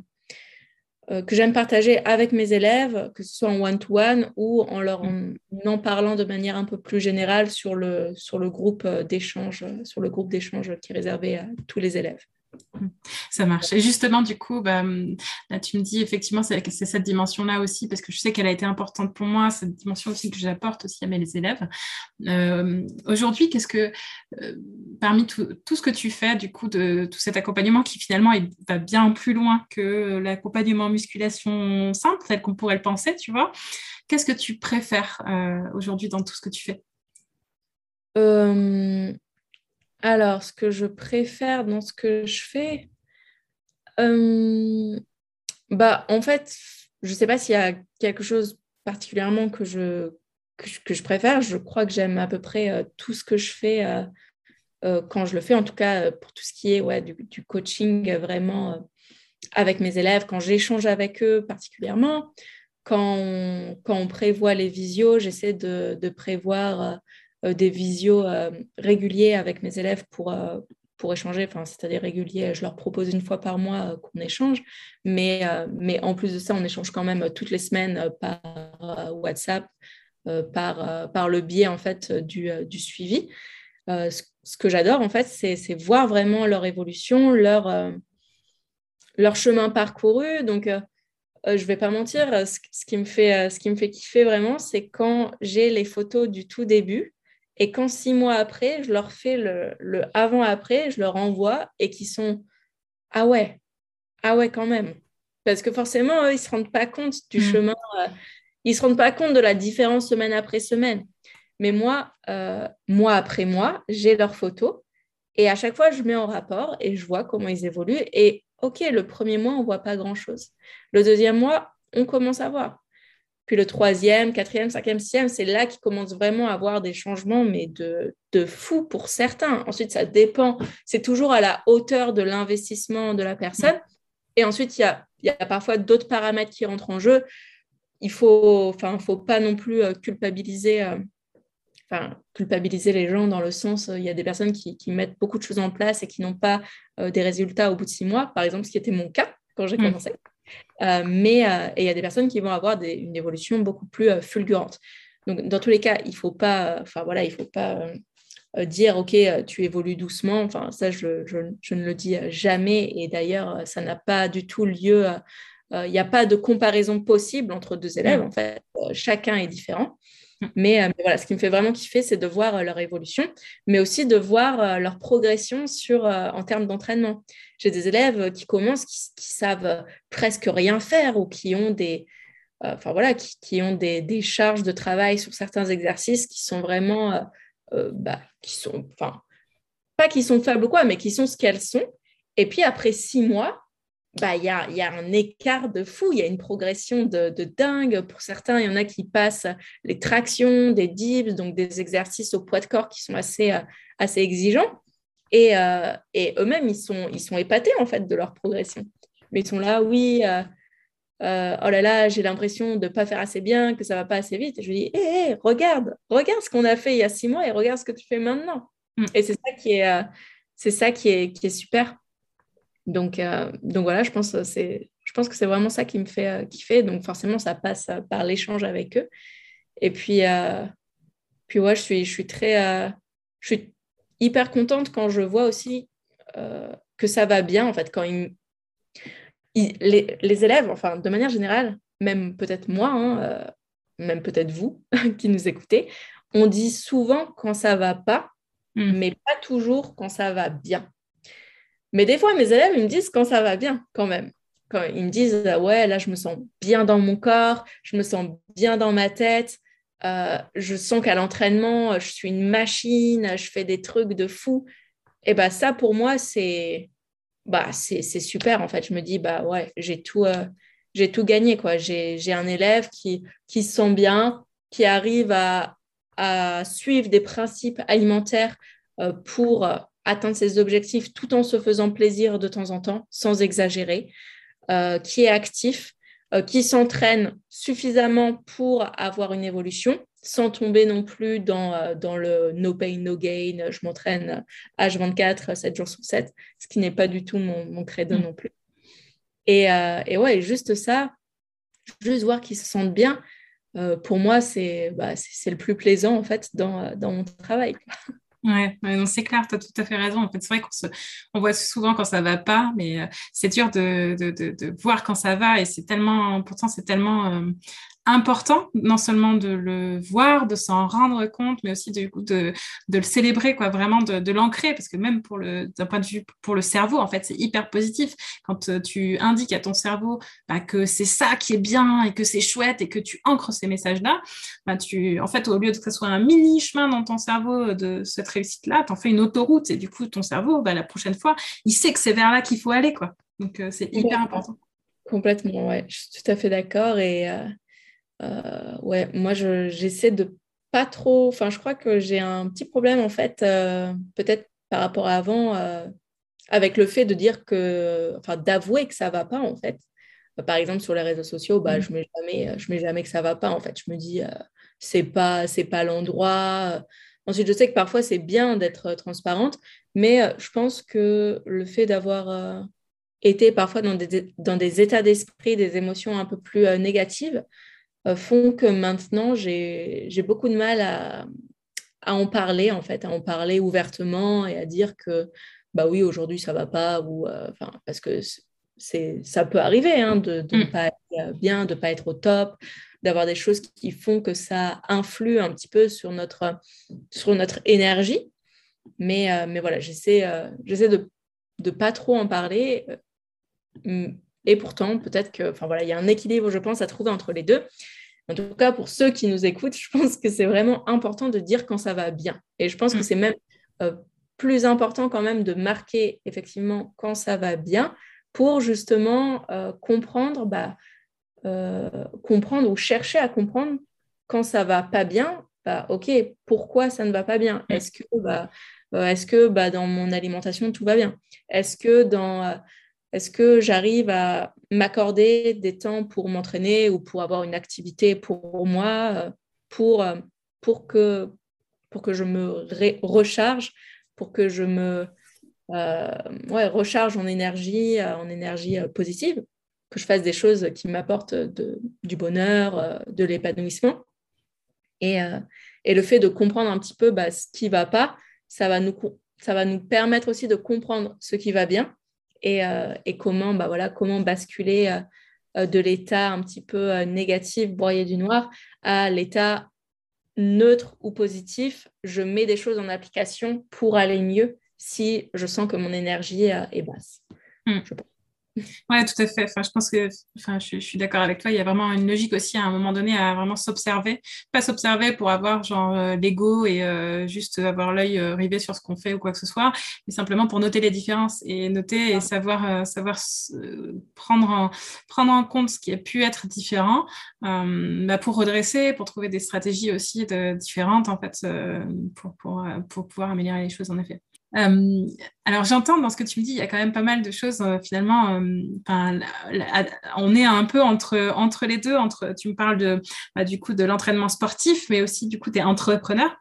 que j'aime partager avec mes élèves, que ce soit en one-to-one ou en leur en, parlant de manière un peu plus générale sur le, sur le groupe euh, d'échange, sur le groupe d'échange qui est réservé à tous les élèves. Ça marche. Et justement, du coup, bah, là, tu me dis effectivement, c'est cette dimension-là aussi, parce que je sais qu'elle a été importante pour moi, cette dimension aussi que j'apporte aussi à mes élèves. Euh, aujourd'hui, qu'est-ce que, euh, parmi tout, ce que tu fais, du coup, de tout cet accompagnement qui finalement va bien plus loin que l'accompagnement musculation simple, tel qu'on pourrait le penser, tu vois, qu'est-ce que tu préfères euh, aujourd'hui dans tout ce que tu fais? Alors, ce que je préfère dans ce que je fais, euh, bah, en fait, je ne sais pas s'il y a quelque chose particulièrement que je, que préfère. Je crois que j'aime à peu près euh, tout ce que je fais euh, quand je le fais, en tout cas pour tout ce qui est ouais, du, coaching vraiment avec mes élèves, quand j'échange avec eux particulièrement. Quand on, quand on prévoit les visios, j'essaie de, de prévoir des visios euh, réguliers avec mes élèves pour, euh, pour échanger, enfin, c'est-à-dire réguliers, je leur propose une fois par mois qu'on échange, mais, mais en plus de ça, on échange quand même toutes les semaines par WhatsApp, par, par le biais en fait du, du suivi. ce, que j'adore en fait, c'est voir vraiment leur évolution, leur, leur chemin parcouru. Donc, je vais pas mentir, ce, ce, qui me fait, ce qui me fait kiffer vraiment, c'est quand j'ai les photos du tout début et quand six mois après, je leur fais le, avant-après, je leur envoie et qui sont Ah ouais, ah ouais, quand même. Parce que forcément, eux, ils ne se rendent pas compte du mm. chemin, euh, ils ne se rendent pas compte de la différence semaine après semaine. Mais moi, euh, mois après mois, j'ai leurs photos et à chaque fois, je mets en rapport et je vois comment ils évoluent. Et OK, le premier mois, on ne voit pas grand-chose. Le deuxième mois, on commence à voir. Puis le troisième, quatrième, cinquième, sixième, c'est là qu'ils commencent vraiment à avoir des changements, mais de, de fou pour certains. Ensuite, ça dépend. C'est toujours à la hauteur de l'investissement de la personne. Et ensuite, il y a, y a parfois d'autres paramètres qui rentrent en jeu. Il faut, enfin, faut pas non plus euh, culpabiliser, euh, enfin, culpabiliser les gens dans le sens, euh, il y a des personnes qui, qui, mettent beaucoup de choses en place et qui n'ont pas des résultats au bout de six mois, par exemple, ce qui était mon cas quand j'ai mmh. Euh, mais euh, il y a des personnes qui vont avoir une évolution beaucoup plus euh, fulgurante. Donc, dans tous les cas, il ne faut pas, enfin voilà, il faut pas dire ok, tu évolues doucement. Enfin, ça, je, je, ne le dis jamais. Et d'ailleurs, ça n'a pas du tout lieu. Il n'y a pas de comparaison possible entre deux élèves. En fait, chacun est différent. Mm. Mais, voilà, ce qui me fait vraiment kiffer, c'est de voir leur évolution, mais aussi de voir leur progression sur, en termes d'entraînement. J'ai des élèves qui commencent, qui, savent presque rien faire ou qui ont des, euh, enfin voilà, qui, ont des, charges de travail sur certains exercices qui sont vraiment, euh, euh, bah, qui sont, enfin, pas qui sont faibles ou quoi, mais qui sont ce qu'elles sont. Et puis après six mois, bah, il y, a, y, a, un écart de fou, il y a une progression de, de, dingue. Pour certains, il y en a qui passent les tractions, des dips, donc des exercices au poids de corps qui sont assez, assez exigeants. Euh, et, eux-mêmes, ils sont, ils sont épatés en fait de leur progression. Mais ils sont là, oui, euh, euh, oh là là, j'ai l'impression de ne pas faire assez bien, que ça ne va pas assez vite. Et je lui dis, hé, regarde, regarde ce qu'on a fait il y a six mois et regarde ce que tu fais maintenant. Mm. Et c'est ça qui est, c'est ça qui est, qui est super. Donc, donc voilà, je pense, c'est, je pense que c'est vraiment ça qui me fait kiffer. Donc forcément, ça passe par l'échange avec eux. Et puis, puis ouais, je suis, je suis très, je suis hyper contente quand je vois aussi euh, que ça va bien, en fait, quand ils, les, les, élèves, enfin, de manière générale, même peut-être moi, hein, euh, même peut-être vous qui nous écoutez, on dit souvent quand ça va pas, hmm. mais pas toujours quand ça va bien. Mais des fois, mes élèves, ils me disent quand ça va bien, quand même. Quand ils me disent, ouais, là, je me sens bien dans mon corps, je me sens bien dans ma tête, euh, je sens qu'à l'entraînement, je suis une machine, je fais des trucs de fou. Et bah ça, pour moi, c'est bah, c'est super. En fait, je me dis, bah ouais, j'ai tout, euh, tout gagné. quoi. J'ai un élève qui, qui se sent bien, qui arrive à, à suivre des principes alimentaires euh, pour atteindre ses objectifs tout en se faisant plaisir de temps en temps, sans exagérer, qui est actif, euh, qui s'entraînent suffisamment pour avoir une évolution, sans tomber non plus dans, euh, dans le no pain, no gain, je m'entraîne H24, 7 jours sur 7, ce qui n'est pas du tout mon, mon credo mm. non plus. Et, euh, et, ouais, juste ça, juste voir qu'ils se sentent bien, pour moi, c'est bah, le plus plaisant en fait dans, dans mon travail. Ouais, c'est clair, tu as tout à fait raison. En fait, c'est vrai qu'on se, on voit souvent quand ça va pas, mais c'est dur de, de, de, voir quand ça va et c'est tellement, pourtant, c'est tellement important, non seulement de le voir, de s'en rendre compte, mais aussi de, de le célébrer, quoi, vraiment de, de l'ancrer, parce que même pour le, d'un point de vue pour le cerveau, en fait, c'est hyper positif quand euh, tu indiques à ton cerveau bah, que c'est ça qui est bien et que c'est chouette et que tu ancres ces messages-là, bah, tu, en fait, au lieu de que ce soit un mini chemin dans ton cerveau de cette réussite-là, tu en fais une autoroute et du coup, ton cerveau, bah, la prochaine fois, il sait que c'est vers là qu'il faut aller, quoi. Donc, euh, c'est hyper important. Complètement, ouais, je suis tout à fait d'accord et euh, euh, ouais, moi, j'essaie de pas trop. Enfin, je crois que j'ai un petit problème, en fait, euh, peut-être par rapport à avant, euh, avec le fait de dire que. Enfin, d'avouer que ça va pas, en fait. Par exemple, sur les réseaux sociaux, bah, mm. je ne mets, jamais, je mets jamais que ça va pas, en fait. Je me dis, c'est pas, c'est pas l'endroit. Ensuite, je sais que parfois, c'est bien d'être transparente, mais je pense que le fait d'avoir été parfois dans des, dans des états d'esprit, des émotions un peu plus négatives, font que maintenant, j'ai beaucoup de mal à, en parler, en fait, à en parler ouvertement et à dire que, bah oui, aujourd'hui, ça va pas, ou, euh, parce que ça peut arriver hein, de, ne mm. pas être bien, de ne pas être au top, d'avoir des choses qui font que ça influe un petit peu sur notre, sur notre énergie. Mais, euh, mais voilà, j'essaie j'essaie de ne pas trop en parler. Et pourtant, peut-être que, enfin voilà, il y a un équilibre, je pense, à trouver entre les deux. En tout cas, pour ceux qui nous écoutent, je pense que c'est vraiment important de dire quand ça va bien. Et je pense que mm. c'est même euh, plus important quand même de marquer effectivement quand ça va bien pour justement euh, comprendre, bah, euh, comprendre ou chercher à comprendre quand ça va pas bien. Bah, ok, pourquoi ça ne va pas bien? Mm. Est-ce que, bah, est-ce que bah, dans mon alimentation tout va bien? Est-ce que dans est-ce que j'arrive à m'accorder des temps pour m'entraîner ou pour avoir une activité pour moi, euh, pour, euh, pour, que, pour que je me recharge, pour que je me euh, recharge en énergie, en énergie positive, que je fasse des choses qui m'apportent du bonheur, de l'épanouissement. Et, et, le fait de comprendre un petit peu bah, ce qui ne va pas, ça va, nous, ça va nous permettre aussi de comprendre ce qui va bien euh, et, comment, bah voilà, comment basculer euh, euh, de l'état un petit peu négatif, broyé du noir, à l'état neutre ou positif. Je mets des choses en application pour aller mieux si je sens que mon énergie est basse. Hmm. Oui, tout à fait. Enfin, je pense que enfin, je, suis d'accord avec toi. Il y a vraiment une logique aussi à un moment donné à vraiment s'observer. Pas s'observer pour avoir genre euh, l'ego et euh, juste avoir l'œil euh, rivé sur ce qu'on fait ou quoi que ce soit, mais simplement pour noter les différences et noter et savoir, savoir prendre, en, prendre en compte ce qui a pu être différent bah, pour redresser, pour trouver des stratégies aussi de, différentes en fait pour, pour, pour pouvoir améliorer les choses en effet. Euh, alors j'entends dans ce que tu me dis, il y a quand même pas mal de choses euh, finalement. Euh, on est un peu entre, entre les deux. Entre, tu me parles de, bah, du coup de l'entraînement sportif, mais aussi du coup entrepreneur.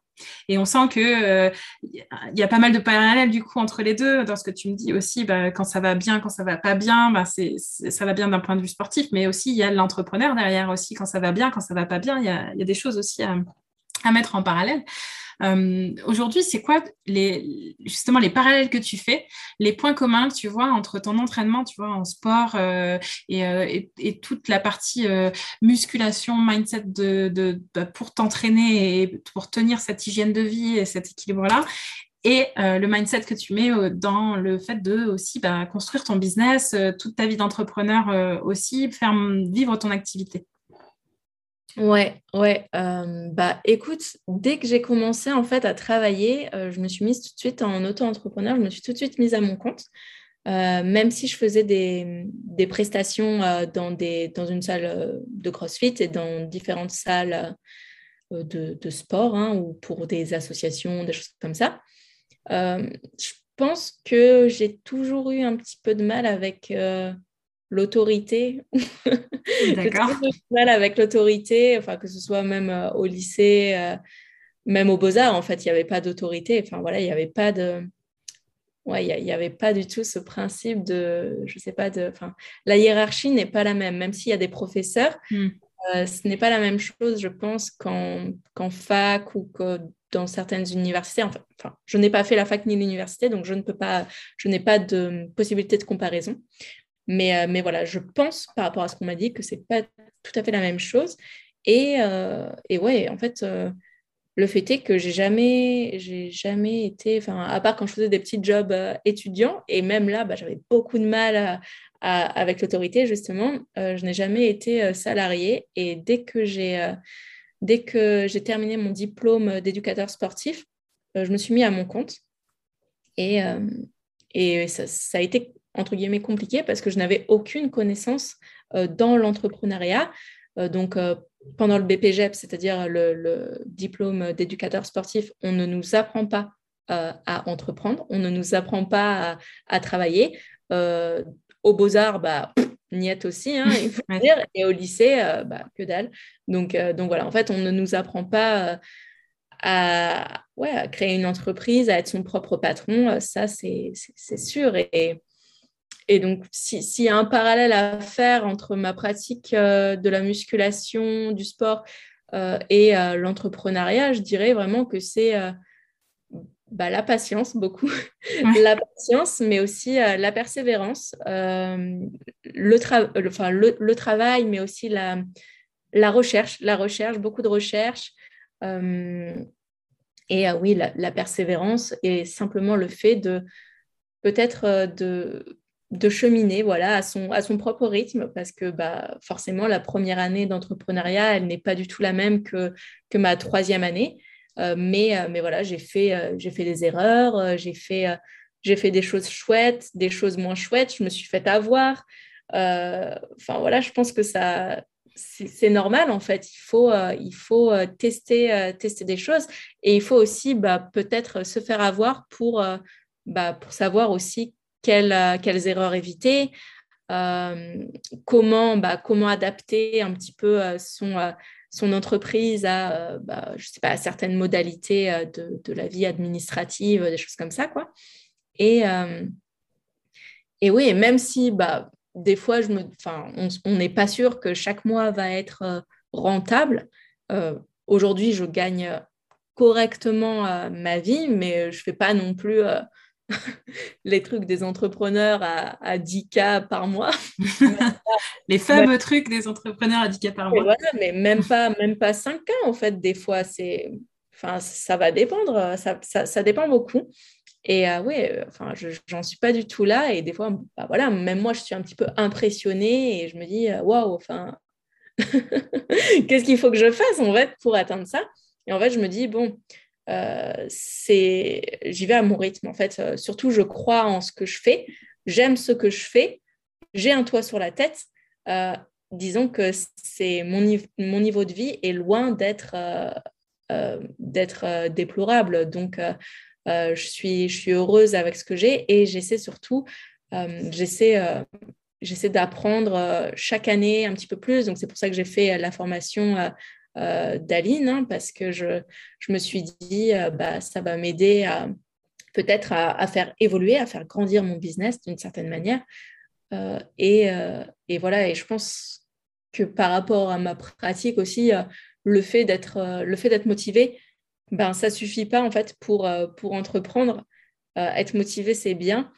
Et on sent que il y a pas mal de parallèles du coup entre les deux. Dans ce que tu me dis aussi, bah, quand ça va bien, quand ça va pas bien, bah, c'est, ça va bien d'un point de vue sportif, mais aussi il y a l'entrepreneur derrière aussi. Quand ça va bien, quand ça va pas bien, il y a, des choses aussi à mettre en parallèle. Euh, aujourd'hui, c'est quoi les, justement les parallèles que tu fais, les points communs que tu vois entre ton entraînement, tu vois, en sport euh, euh, et, toute la partie musculation, mindset de, bah, pour t'entraîner et pour tenir cette hygiène de vie et cet équilibre-là, et le mindset que tu mets dans le fait de aussi bah, construire ton business, toute ta vie d'entrepreneur aussi, faire vivre ton activité. Ouais, ouais. Euh, bah, écoute, dès que j'ai commencé en fait à travailler, euh, je me suis mise tout de suite en auto-entrepreneur. Je me suis tout de suite mise à mon compte, euh, même si je faisais des, prestations dans, des, dans une salle de CrossFit et dans différentes salles de, sport hein, ou pour des associations, des choses comme ça. je pense que j'ai toujours eu un petit peu de mal avec l'autorité. D'accord. mal avec l'autorité, enfin, que ce soit même euh, au lycée, euh, même aux Beaux-Arts, en fait, il n'y avait pas d'autorité. Enfin, voilà, il n'y avait pas de. Ouais, il n'y avait pas du tout ce principe de, je sais pas, de, enfin, la hiérarchie n'est pas la même, même s'il y a des professeurs, hmm. ce n'est pas la même chose, je pense, qu'en fac ou que dans certaines universités. Enfin, je n'ai pas fait la fac ni l'université, donc je ne peux pas, je n'ai pas de possibilité de comparaison. Mais, euh, mais voilà, je pense par rapport à ce qu'on m'a dit que c'est pas tout à fait la même chose. Et, euh, et ouais, en fait, euh, le fait est que j'ai jamais, jamais été, enfin, à part quand je faisais des petits jobs étudiants, et même là, bah, j'avais beaucoup de mal avec l'autorité, justement. je n'ai jamais été salariée. Et dès que j'ai dès terminé mon diplôme d'éducateur sportif, je me suis mis à mon compte. Et, et ça, a été entre guillemets compliqué parce que je n'avais aucune connaissance euh, dans l'entrepreneuriat. Euh, donc, euh, pendant le BPGEP, c'est-à-dire le, diplôme d'éducateur sportif, on ne nous apprend pas à entreprendre, on ne nous apprend pas à, travailler. aux beaux-arts, bah, niette aussi, hein, il faut dire, et au lycée, bah, que dalle. Donc, donc voilà, en fait, on ne nous apprend pas à, ouais, à créer une entreprise, à être son propre patron, ça c'est sûr. Et, et donc, s'il y a un parallèle à faire entre ma pratique euh, de la musculation, du sport euh, et euh, l'entrepreneuriat, je dirais vraiment que c'est bah, la patience, beaucoup. la patience, mais aussi la persévérance, le, enfin, le, travail, mais aussi la, la, recherche, la recherche, beaucoup de recherche. et oui, la, la, persévérance et simplement le fait de peut-être de de cheminer voilà, à, son, à son propre rythme parce que bah, forcément, la première année d'entrepreneuriat, elle n'est pas du tout la même que, que ma troisième année. Euh, mais, euh, mais voilà, j'ai fait, euh, fait des erreurs, j'ai fait, fait des choses chouettes, des choses moins chouettes, je me suis fait avoir. Enfin voilà, je pense que ça, c'est normal en fait. Il faut, il faut tester, tester des choses et il faut aussi bah, peut-être se faire avoir pour, bah, pour savoir aussi euh, quelles, erreurs éviter, euh, comment, bah, comment adapter un petit peu euh, son, son entreprise à, bah, je sais pas, certaines modalités de, la vie administrative, des choses comme ça. Quoi. Et, et oui, même si bah, des fois, je me, on n'est pas sûr que chaque mois va être rentable. Aujourd'hui, je gagne correctement ma vie, mais je ne fais pas non plus les trucs des entrepreneurs à, 10K par mois. les fameux trucs des entrepreneurs à 10K par mois. mais même pas, même pas 5K en fait, des fois. C'est, enfin, ça va dépendre, ça, ça, dépend beaucoup. Et euh, oui, enfin, j'en suis pas du tout là. Et des fois, bah, voilà, même moi, je suis un petit peu impressionnée et je me dis, euh, waouh, enfin, qu'est-ce qu'il faut que je fasse en fait pour atteindre ça? Et en fait, je me dis, bon, euh, c'est j'y vais à mon rythme en fait. Euh, surtout, je crois en ce que je fais, j'aime ce que je fais, j'ai un toit sur la tête. Euh, disons que c'est mon, niveau de vie est loin d'être déplorable. Donc, je, suis, heureuse avec ce que j'ai et j'essaie surtout, j'essaie d'apprendre chaque année un petit peu plus. Donc, c'est pour ça que j'ai fait la formation d'Aline, hein, parce que je, je, me suis dit, euh, bah, ça va m'aider à peut-être à, faire évoluer, à faire grandir mon business d'une certaine manière. Euh, et, et, voilà, et je pense que par rapport à ma pratique aussi, le fait d'être le motivé, ben ça suffit pas en fait pour pour entreprendre. être motivé, c'est bien.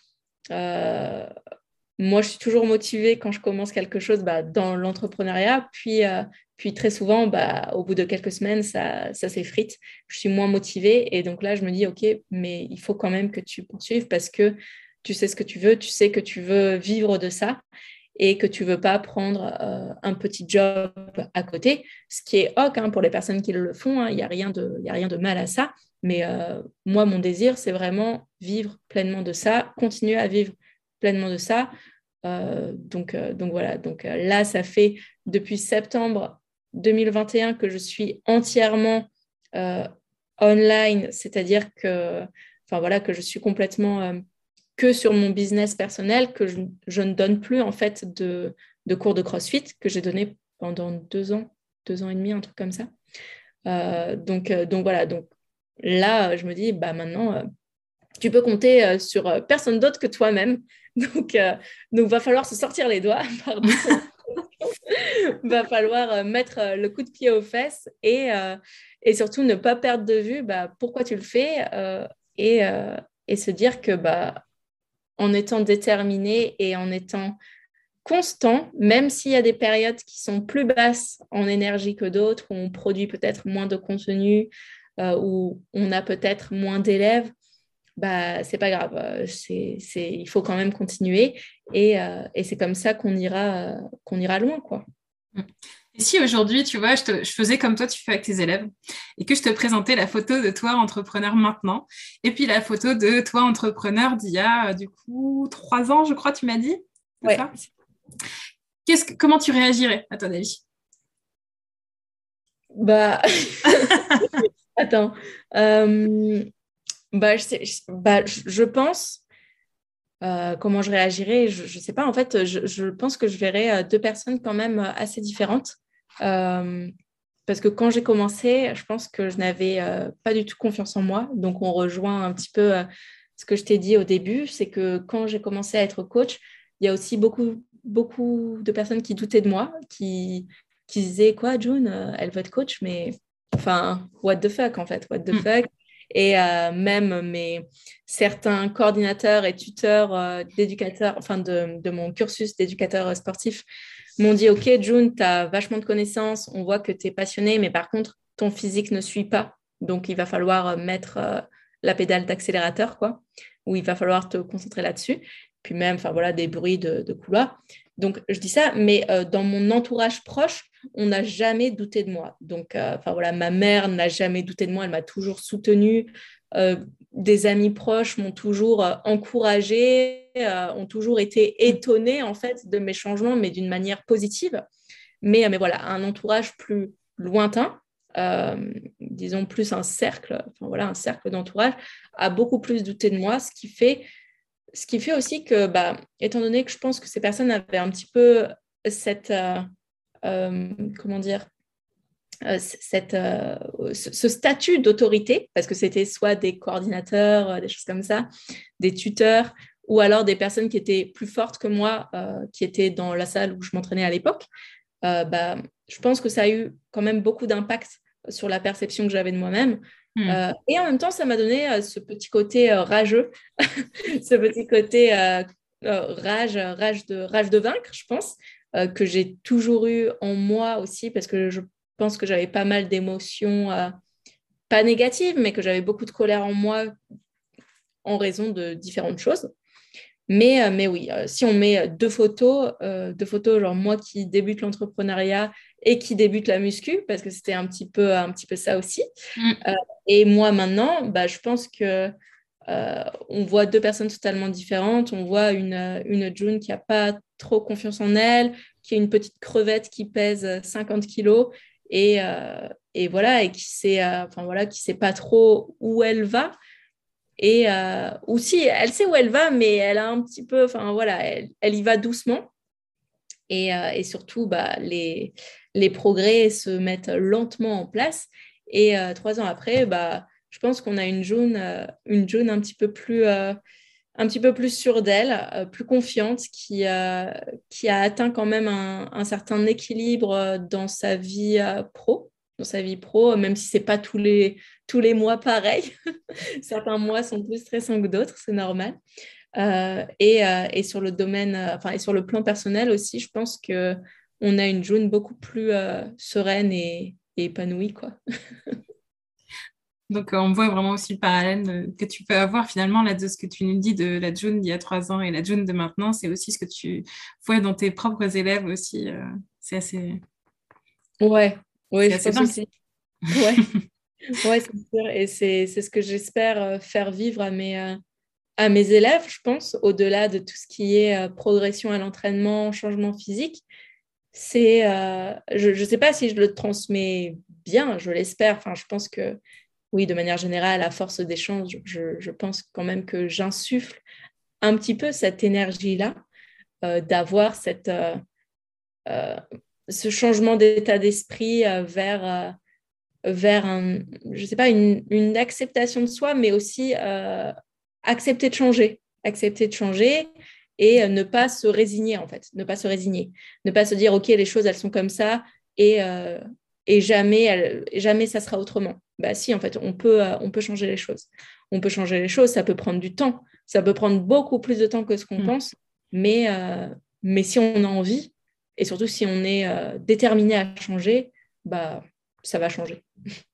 Moi, je suis toujours motivée quand je commence quelque chose bah, dans l'entrepreneuriat, puis puis très souvent, bah, au bout de quelques semaines, ça, ça s'effrite. Je suis moins motivée. Et donc là, je me dis, OK, mais il faut quand même que tu poursuives parce que tu sais ce que tu veux, tu sais que tu veux vivre de ça et que tu veux pas prendre euh, un petit job à côté, ce qui est OK hein, pour les personnes qui le font. Hein. Il n'y a, rien de, a rien de mal à ça. Mais euh, moi, mon désir, c'est vraiment vivre pleinement de ça, continuer à vivre pleinement de ça. Euh, donc, donc voilà, donc là, ça fait depuis septembre 2021 que je suis entièrement euh, online, c'est-à-dire que, enfin voilà, que je suis complètement euh, que sur mon business personnel, que je, ne donne plus en fait de, cours de CrossFit que j'ai donné pendant deux ans, deux ans et demi, un truc comme ça. Euh, donc, donc voilà, donc là, je me dis, bah maintenant, tu peux compter sur personne d'autre que toi-même. Donc, donc, va falloir se sortir les doigts. Pardon. va falloir mettre le coup de pied aux fesses et, et surtout ne pas perdre de vue bah, pourquoi tu le fais et, et, se dire que bah, en étant déterminé et en étant constant, même s'il y a des périodes qui sont plus basses en énergie que d'autres, où on produit peut-être moins de contenu, euh, où on a peut-être moins d'élèves, bah, c'est pas grave. Euh, c'est, il faut quand même continuer et, euh, et c'est comme ça qu'on ira, qu'on ira loin. Quoi. Et si aujourd'hui, tu vois, je, te, je, faisais comme toi, tu fais avec tes élèves, et que je te présentais la photo de toi entrepreneur maintenant, et puis la photo de toi entrepreneur d'il y a du coup trois ans, je crois, tu m'as dit Ouais, que, comment tu réagirais, à ton avis? Bah, attends. Euh, bah, je, bah, je, pense. Euh, comment je réagirais Je ne sais pas. En fait, je, pense que je verrais euh, deux personnes quand même assez différentes. parce que quand j'ai commencé, je pense que je n'avais pas du tout confiance en moi. Donc, on rejoint un petit peu ce que je t'ai dit au début. C'est que quand j'ai commencé à être coach, il y a aussi beaucoup beaucoup de personnes qui doutaient de moi, qui, qui disaient quoi, June, euh, elle veut être coach, mais enfin, what the fuck en fait, what the mm. fuck. Et euh, même mes certains coordinateurs et tuteurs euh, d'éducateurs, enfin de, de, mon cursus d'éducateur sportif, m'ont dit Ok, June, tu as vachement de connaissances, on voit que tu es passionnée, mais par contre, ton physique ne suit pas. Donc, il va falloir mettre la pédale d'accélérateur, quoi, ou il va falloir te concentrer là-dessus puis même, enfin voilà, des bruits de, de couloir. Donc, je dis ça, mais euh, dans mon entourage proche, on n'a jamais douté de moi. Donc, euh, enfin voilà, ma mère n'a jamais douté de moi, elle m'a toujours soutenue. Euh, des amis proches m'ont toujours encouragée, ont toujours été étonnés en fait de mes changements, mais d'une manière positive. Mais, mais voilà, un entourage plus lointain, disons plus un cercle, enfin voilà, un cercle d'entourage, a beaucoup plus douté de moi, ce qui fait ce qui fait aussi que, bah, étant donné que je pense que ces personnes avaient un petit peu cette, euh, euh, euh, ce, statut d'autorité, parce que c'était soit des coordinateurs, des choses comme ça, des tuteurs, ou alors des personnes qui étaient plus fortes que moi, qui étaient dans la salle où je m'entraînais à l'époque, bah, je pense que ça a eu quand même beaucoup d'impact sur la perception que j'avais de moi-même. Hmm. Euh, et en même temps, ça m'a donné euh, ce petit côté euh, rageux, ce petit côté rage, rage, de, rage de vaincre, je pense, que j'ai toujours eu en moi aussi, parce que je pense que j'avais pas mal d'émotions, pas négatives, mais que j'avais beaucoup de colère en moi en raison de différentes choses. Mais, mais oui, si on met deux photos, deux photos, genre moi qui débute l'entrepreneuriat et qui débute la muscu, parce que c'était un petit peu, un petit peu ça aussi. Mm. Euh, et moi maintenant, bah, je pense que euh, on voit deux personnes totalement différentes. On voit une, une June qui n'a pas trop confiance en elle, qui est une petite crevette qui pèse 50 kilos et, euh, et voilà, et qui sait, enfin voilà, qui sait pas trop où elle va. Et aussi, elle sait où elle va, mais elle a un petit peu, enfin voilà, elle, elle y va doucement. Et, et surtout, bah, les, les progrès se mettent lentement en place. Et euh, trois ans après, bah, je pense qu'on a une jaune, euh, une un petit peu plus, euh, un petit peu plus sûre d'elle, plus confiante, qui, qui a atteint quand même un, certain équilibre dans sa vie pro, dans sa vie pro, même si c'est pas tous les, tous les mois pareil. Certains mois sont plus stressants que d'autres, c'est normal. et, et, sur le domaine, enfin, et sur le plan personnel aussi, je pense que on a une jaune beaucoup plus euh, sereine et, épanouie. Quoi. Donc, on voit vraiment aussi le parallèle euh, que tu peux avoir finalement là de ce que tu nous dis de la June d'il y a trois ans et la June de maintenant. C'est aussi ce que tu vois dans tes propres élèves aussi. Euh, c'est assez. Ouais, oui, c'est assez aussi. Ouais, ouais c'est sûr. Et c'est ce que j'espère faire vivre à mes, à mes élèves, je pense, au-delà de tout ce qui est progression à l'entraînement, changement physique c'est, euh, je ne sais pas si je le transmets bien, je l'espère. Enfin, je pense que oui, de manière générale, à force d'échange, je, je, pense quand même que j'insuffle un petit peu cette énergie-là, euh, d'avoir cette, euh, ce changement d'état d'esprit vers, vers un, je sais pas, une, une, acceptation de soi, mais aussi accepter de changer, accepter de changer et ne pas se résigner en fait, ne pas se résigner, ne pas se dire ok les choses elles sont comme ça et, et jamais jamais ça sera autrement. Bah si en fait on peut on peut changer les choses, on peut changer les choses, ça peut prendre du temps, ça peut prendre beaucoup plus de temps que ce qu'on mm. pense, mais mais si on a envie et surtout si on est déterminé à changer, bah ça va changer.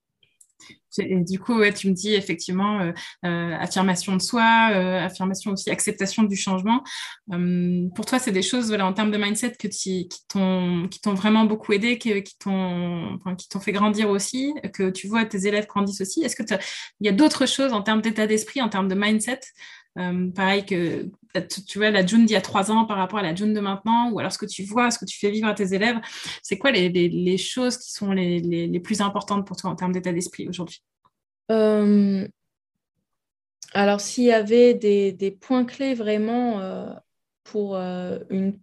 Du coup, ouais, tu me dis effectivement euh, euh, affirmation de soi, euh, affirmation aussi, acceptation du changement. pour toi, c'est des choses voilà, en termes de mindset que qui t'ont vraiment beaucoup aidé, qui, qui t'ont fait grandir aussi, que tu vois tes élèves grandissent aussi. Est-ce qu'il y a d'autres choses en termes d'état d'esprit, en termes de mindset pareil que tu vois la June d'il y a trois ans par rapport à la June de maintenant, ou alors ce que tu vois, ce que tu fais vivre à tes élèves, c'est quoi les, les, choses qui sont les, les, plus importantes pour toi en termes d'état d'esprit aujourd'hui? Euh, Alors, s'il y avait des, des, points clés vraiment euh, pour euh, une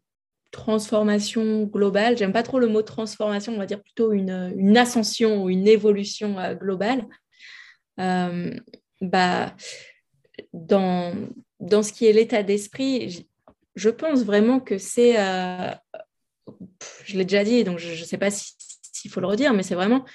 transformation globale, j'aime pas trop le mot transformation, on va dire plutôt une, une ascension ou une évolution globale, bah, dans, dans ce qui est l'état d'esprit, je pense vraiment que c'est, euh, je l'ai déjà dit, donc je ne sais pas s'il faut le redire, mais c'est vraiment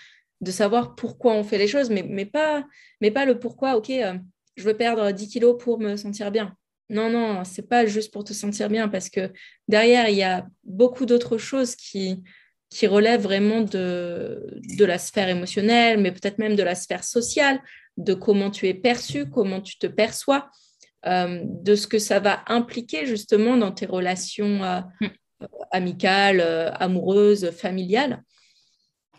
de savoir pourquoi on fait les choses, mais, mais, pas, mais pas le pourquoi, ok, euh, je veux perdre 10 kilos pour me sentir bien. Non, non, c'est pas juste pour te sentir bien, parce que derrière, il y a beaucoup d'autres choses qui, qui relèvent vraiment de, de la sphère émotionnelle, mais peut-être même de la sphère sociale, de comment tu es perçu, comment tu te perçois. Euh, de ce que ça va impliquer justement dans tes relations euh, mm. amicales, euh, amoureuses, familiales.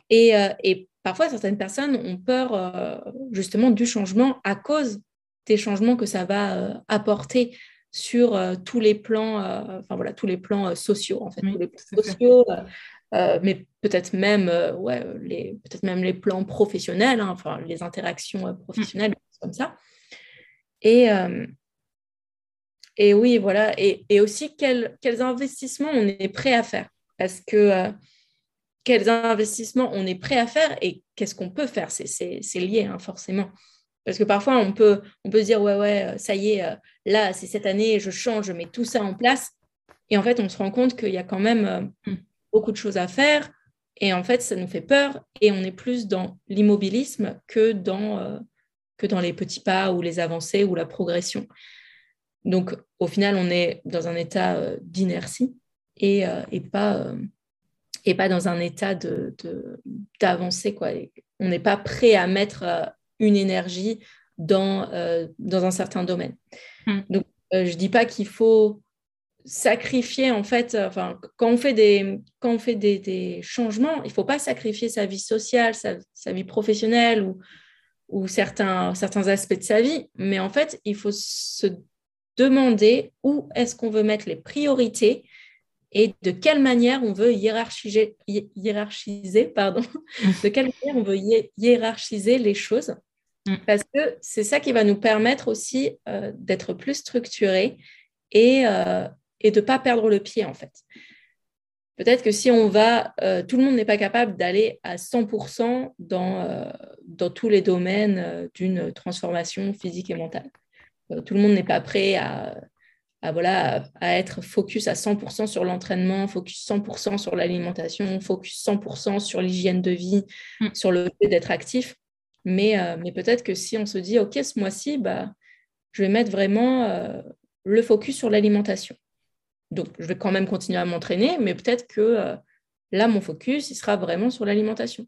Et, parfois, certaines personnes ont peur justement du changement à cause des changements que ça va apporter sur tous les plans, enfin voilà, tous les plans sociaux en fait, tous les plans sociaux, mais peut-être même, ouais, les, peut-être même les plans professionnels, hein, enfin les interactions professionnelles, mm. comme ça. Et, et oui, voilà. Et, aussi, quels, investissements on est prêt à faire? Parce que euh, quels investissements on est prêt à faire et qu'est-ce qu'on peut faire? C'est lié, hein, forcément. Parce que parfois, on peut, on peut se dire, ouais, ouais, euh, ça y est, euh, là, c'est cette année, je change, je mets tout ça en place. Et en fait, on se rend compte qu'il y a quand même. Beaucoup de choses à faire. Et en fait, ça nous fait peur. Et on est plus dans l'immobilisme que dans, que dans les petits pas ou les avancées ou la progression. Donc, au final, on est dans un état euh, d'inertie et, euh, et, pas, euh, et pas dans un état d'avancée. De, quoi. on n'est pas prêt à mettre une énergie dans, dans un certain domaine. Hmm. Donc, je ne dis pas qu'il faut sacrifier, en fait, enfin, quand on fait des, quand on fait des, des changements, il ne faut pas sacrifier sa vie sociale, sa, sa vie professionnelle ou, ou certains, certains aspects de sa vie, mais en fait, il faut se demander où est-ce qu'on veut mettre les priorités et de quelle manière on veut hiérarchiser, hiérarchiser pardon, de quelle manière on veut hiérarchiser les choses. Mm. Parce que c'est ça qui va nous permettre aussi euh, d'être plus structurés et, euh, et de ne pas perdre le pied, en fait. Peut-être que si on va, euh, tout le monde n'est pas capable d'aller à 100% dans, dans tous les domaines d'une transformation physique et mentale. Euh, tout le monde n'est pas prêt à, voilà, à être focus à 100% sur l'entraînement, focus 100% sur l'alimentation, focus 100% sur l'hygiène de vie, mm. sur le fait d'être actif. Mais, euh, mais peut-être que si on se dit, OK, ce mois-ci, bah, je vais mettre vraiment euh, le focus sur l'alimentation. Donc, je vais quand même continuer à m'entraîner, mais peut-être que là, mon focus, il sera vraiment sur l'alimentation.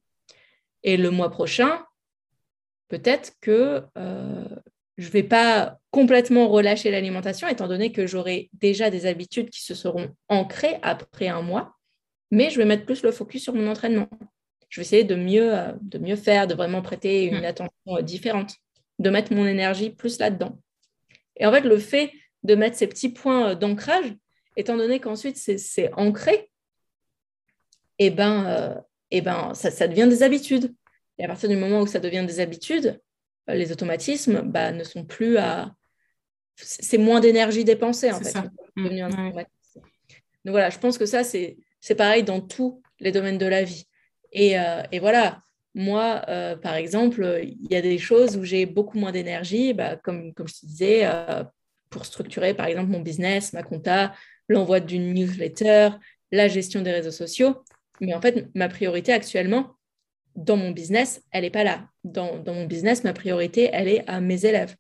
Et le mois prochain, peut-être que je ne vais pas complètement relâcher l'alimentation, étant donné que j'aurai déjà des habitudes qui se seront ancrées après un mois, mais je vais mettre plus le focus sur mon entraînement. Je vais essayer de mieux, euh, de mieux faire, de vraiment prêter une mm. attention euh, différente, de mettre mon énergie plus là-dedans. Et en fait, le fait de mettre ces petits points euh, d'ancrage, étant donné qu'ensuite c'est ancré, et eh ben, et eh ben, ça, ça devient des habitudes. Et à partir du moment où ça devient des habitudes, les automatismes bah, ne sont plus à. C'est moins d'énergie dépensée, en fait. Mmh, Donc voilà, je pense que ça, c'est pareil dans tous les domaines de la vie. Et, euh, et voilà, moi, euh, par exemple, il y a des choses où j'ai beaucoup moins d'énergie, bah, comme, comme je te disais, euh, pour structurer, par exemple, mon business, ma compta, l'envoi d'une newsletter, la gestion des réseaux sociaux. Mais en fait, ma priorité actuellement, dans mon business, elle n'est pas là. Dans, mon business, ma priorité, elle est à mes élèves.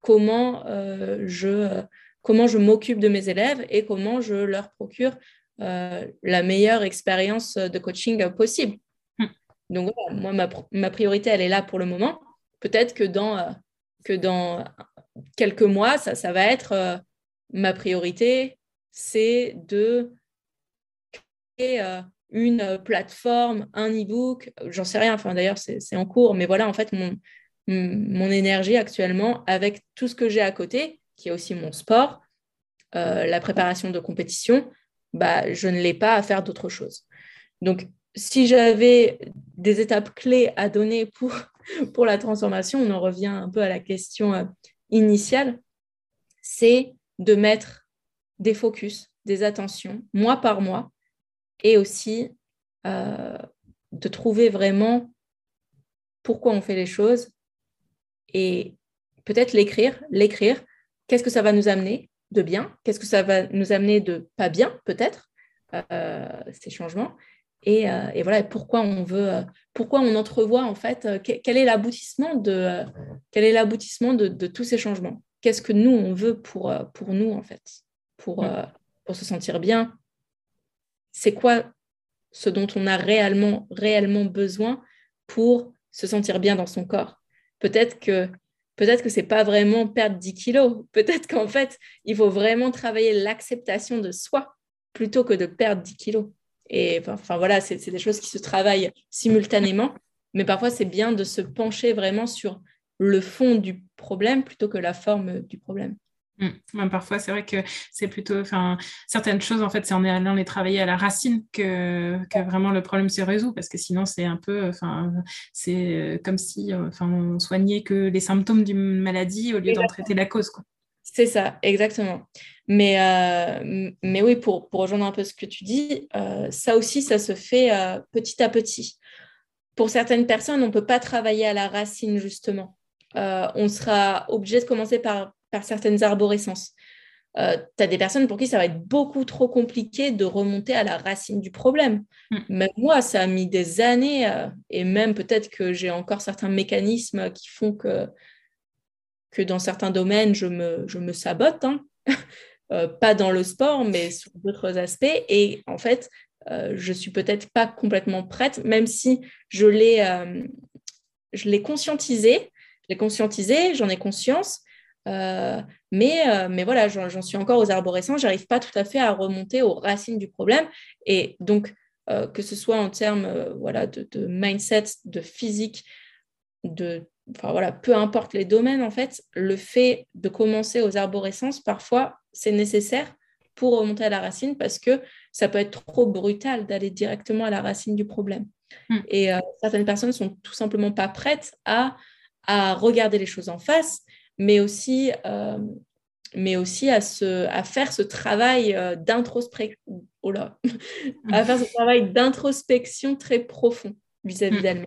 Comment euh, je, comment je m'occupe de mes élèves et comment je leur procure euh, la meilleure expérience de coaching possible. Hmm. Donc, moi, ma, priorité, elle est là pour le moment. Peut-être que dans, euh, que dans quelques mois, ça, ça va être ma priorité, c'est de créer une plateforme, un e-book, j'en sais rien, enfin d'ailleurs c'est en cours, mais voilà en fait mon, énergie actuellement avec tout ce que j'ai à côté, qui est aussi mon sport, euh, la préparation de compétition, bah, je ne l'ai pas à faire d'autre chose. Donc si j'avais des étapes clés à donner pour, pour la transformation, on en revient un peu à la question euh, initiale, c'est de mettre des focus, des attentions, mois par mois, et aussi euh, de trouver vraiment pourquoi on fait les choses et peut-être l'écrire, l'écrire. Qu'est-ce que ça va nous amener de bien? Qu'est-ce que ça va nous amener de pas bien, peut-être, euh, ces changements. Et, euh, voilà, pourquoi on veut, pourquoi on entrevoit en fait, quel est l'aboutissement de, quel est l'aboutissement de, tous ces changements? Qu'est-ce que nous on veut pour, pour nous en fait, pour, pour se sentir bien, c'est quoi ce dont on a réellement, réellement besoin pour se sentir bien dans son corps? Peut-être que peut-être que c'est pas vraiment perdre 10 kilos. Peut-être qu'en fait, il faut vraiment travailler l'acceptation de soi plutôt que de perdre 10 kilos. Et enfin, voilà, c'est des choses qui se travaillent simultanément, mais parfois c'est bien de se pencher vraiment sur le fond du problème plutôt que la forme du problème. Mmh. parfois, c'est vrai que c'est plutôt, enfin, certaines choses, en fait, c'est en allant les travailler à la racine que, que vraiment le problème se résout, parce que sinon, c'est un peu, enfin, c'est euh, comme si, euh, enfin, on soignait que les symptômes d'une maladie au lieu d'en traiter la cause, quoi. C'est ça, exactement. Mais, euh, mais oui, pour, pour, rejoindre un peu ce que tu dis, ça aussi, ça se fait petit à petit. Pour certaines personnes, on ne peut pas travailler à la racine, justement. on sera obligé de commencer par par certaines arborescences. Euh, tu as des personnes pour qui ça va être beaucoup trop compliqué de remonter à la racine du problème. Mm. Même moi, ça a mis des années, euh, et même peut-être que j'ai encore certains mécanismes qui font que, que dans certains domaines, je me, je me sabote. Hein. Euh, pas dans le sport, mais sur d'autres aspects. Et en fait, je suis peut-être pas complètement prête, même si je l'ai, je l'ai conscientisé. Je l'ai conscientisé, j'en ai conscience, euh, mais, euh, mais voilà, j'en suis encore aux arborescences, j'arrive pas tout à fait à remonter aux racines du problème. Et donc, euh, que ce soit en termes voilà, de, mindset, de physique, de, enfin, voilà, peu importe les domaines, en fait, le fait de commencer aux arborescences, parfois, c'est nécessaire pour remonter à la racine parce que ça peut être trop brutal d'aller directement à la racine du problème. Hmm. Et certaines personnes sont tout simplement pas prêtes à, à regarder les choses en face mais aussi, euh, mais aussi à, se, à faire ce travail euh, d'introspection, oh à faire ce travail d'introspection très profond vis-à-vis mm. d'elle-même.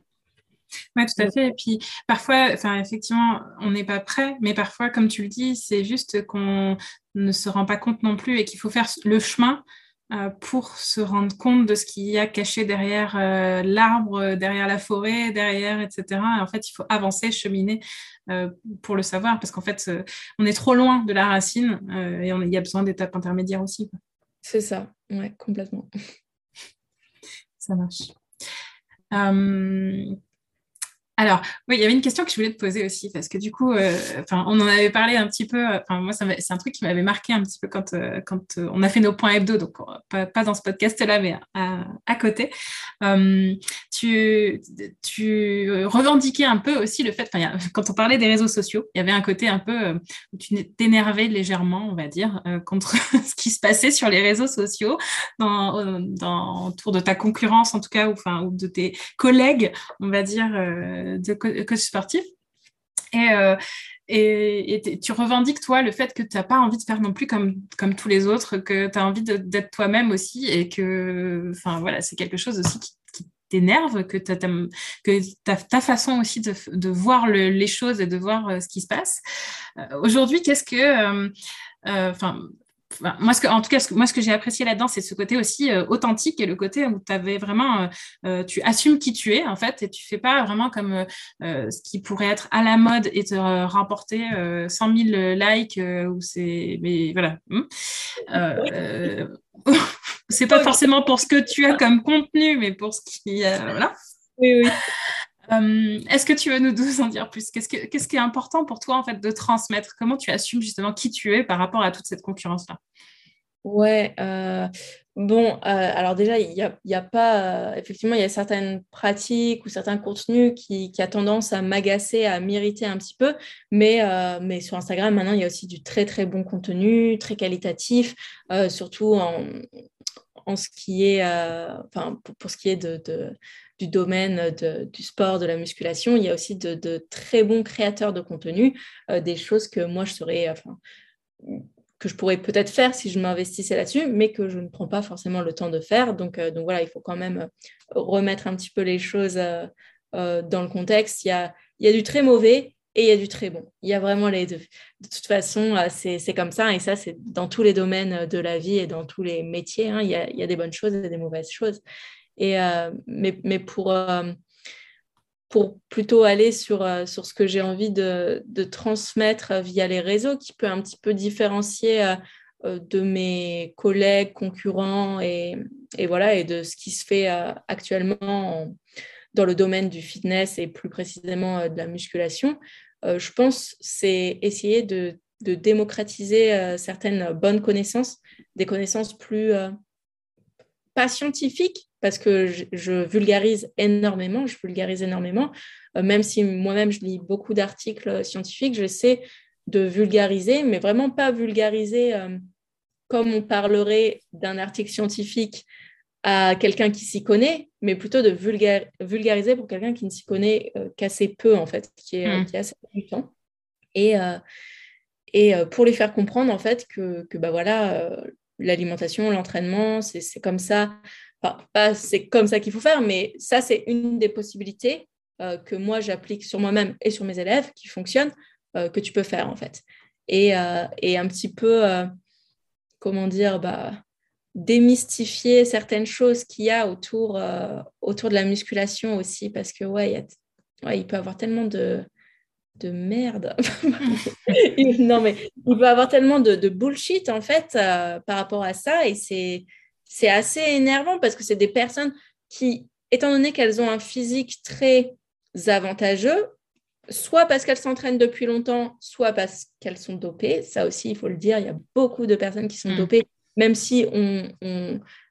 Oui, tout à fait. Et puis parfois, enfin, effectivement, on n'est pas prêt, mais parfois, comme tu le dis, c'est juste qu'on ne se rend pas compte non plus et qu'il faut faire le chemin euh, pour se rendre compte de ce qu'il y a caché derrière euh, l'arbre, derrière la forêt, derrière, etc. en fait, il faut avancer, cheminer pour le savoir, parce qu'en fait, on est trop loin de la racine et il y a besoin d'étapes intermédiaires aussi. C'est ça, ouais, complètement. Ça marche. Alors, oui, il y avait une question que je voulais te poser aussi, parce que du coup, euh, on en avait parlé un petit peu. Enfin, moi, c'est un truc qui m'avait marqué un petit peu quand, euh, quand euh, on a fait nos points hebdo, donc pas, dans ce podcast-là, mais à, côté. tu, tu revendiquais un peu aussi le fait, quand on parlait des réseaux sociaux, il y avait un côté un peu où tu t'énervais légèrement, on va dire, contre ce qui se passait sur les réseaux sociaux, dans, autour de ta concurrence en tout cas, ou de tes collègues, on va dire de coach sportif. Et, euh, et, tu revendiques, toi, le fait que tu n'as pas envie de faire non plus comme, comme tous les autres, que tu as envie d'être toi-même aussi et que, voilà, c'est quelque chose aussi qui, t'énerve, que, que ta, ta façon aussi de, de voir les choses et de voir ce qui se passe. Aujourd'hui, qu'est-ce que... moi, ce que, en tout cas, moi, ce que j'ai apprécié là-dedans, c'est ce côté aussi euh, authentique et le côté où tu avais vraiment, euh, euh, tu assumes qui tu es, en fait, et tu fais pas vraiment comme ce qui pourrait être à la mode et te rapporter 100 000 likes ou c'est, mais voilà. Hmm. c'est pas forcément pour ce que tu as comme contenu, mais pour ce qui, voilà. Oui, oui. Est-ce que tu veux nous en dire plus? Qu'est-ce, qui est important pour toi en fait de transmettre? Comment tu assumes justement qui tu es par rapport à toute cette concurrence-là? Ouais, euh, bon, euh, alors déjà, il n'y a, a, pas, euh, effectivement, il y a certaines pratiques ou certains contenus qui, qui a tendance à m'agacer, à m'irriter un petit peu, mais, mais sur Instagram, maintenant, il y a aussi du très, très bon contenu, très qualitatif, surtout en, en ce qui est, enfin, pour, ce qui est de du domaine du sport, de la musculation, il y a aussi de, très bons créateurs de contenu, euh, des choses que moi je serais, enfin, que je pourrais peut-être faire si je m'investissais là-dessus, mais que je ne prends pas forcément le temps de faire. Donc, euh, donc voilà, il faut quand même euh, remettre un petit peu les choses dans le contexte. Il y, a, il y a du très mauvais et il y a du très bon. Il y a vraiment les deux. De toute façon, c'est comme ça, et ça, c'est dans tous les domaines de la vie et dans tous les métiers. Hein. il, y a, il, y a, des bonnes choses et des mauvaises choses. Et, euh, mais, mais pour, euh, pour plutôt aller sur, euh, sur ce que j'ai envie de, de, transmettre via les réseaux, qui peut un petit peu différencier de mes collègues, concurrents et, et, voilà, et de ce qui se fait actuellement dans le domaine du fitness et plus précisément de la musculation. je pense c'est essayer de, de démocratiser certaines bonnes connaissances, des connaissances plus pas scientifiques, parce que je, vulgarise énormément, je vulgarise énormément, euh, même si moi-même je lis beaucoup d'articles scientifiques, j'essaie de vulgariser, mais vraiment pas vulgariser euh, comme on parlerait d'un article scientifique à quelqu'un qui s'y connaît, mais plutôt de vulgariser pour quelqu'un qui ne s'y connaît euh, qu'assez peu, en fait, qui est, mmh. assez temps. Et, et pour les faire comprendre, en fait, que, que bah voilà, l'alimentation, l'entraînement, c'est comme ça pas c'est comme ça qu'il faut faire, mais ça, c'est une des possibilités euh, que moi, j'applique sur moi-même et sur mes élèves qui fonctionnent, euh, que tu peux faire en fait. Et, euh, un petit peu, comment dire, bah, démystifier certaines choses qu'il y a autour, de la musculation aussi, parce que ouais, il peut y avoir tellement de, de merde. non, mais il peut y avoir tellement de bullshit en fait par rapport à ça, et c'est c'est assez énervant parce que c'est des personnes qui, étant donné qu'elles ont un physique très avantageux, soit parce qu'elles s'entraînent depuis longtemps, soit parce qu'elles sont dopées. Ça aussi, il faut le dire, il y a beaucoup de personnes qui sont mm. dopées, même si on,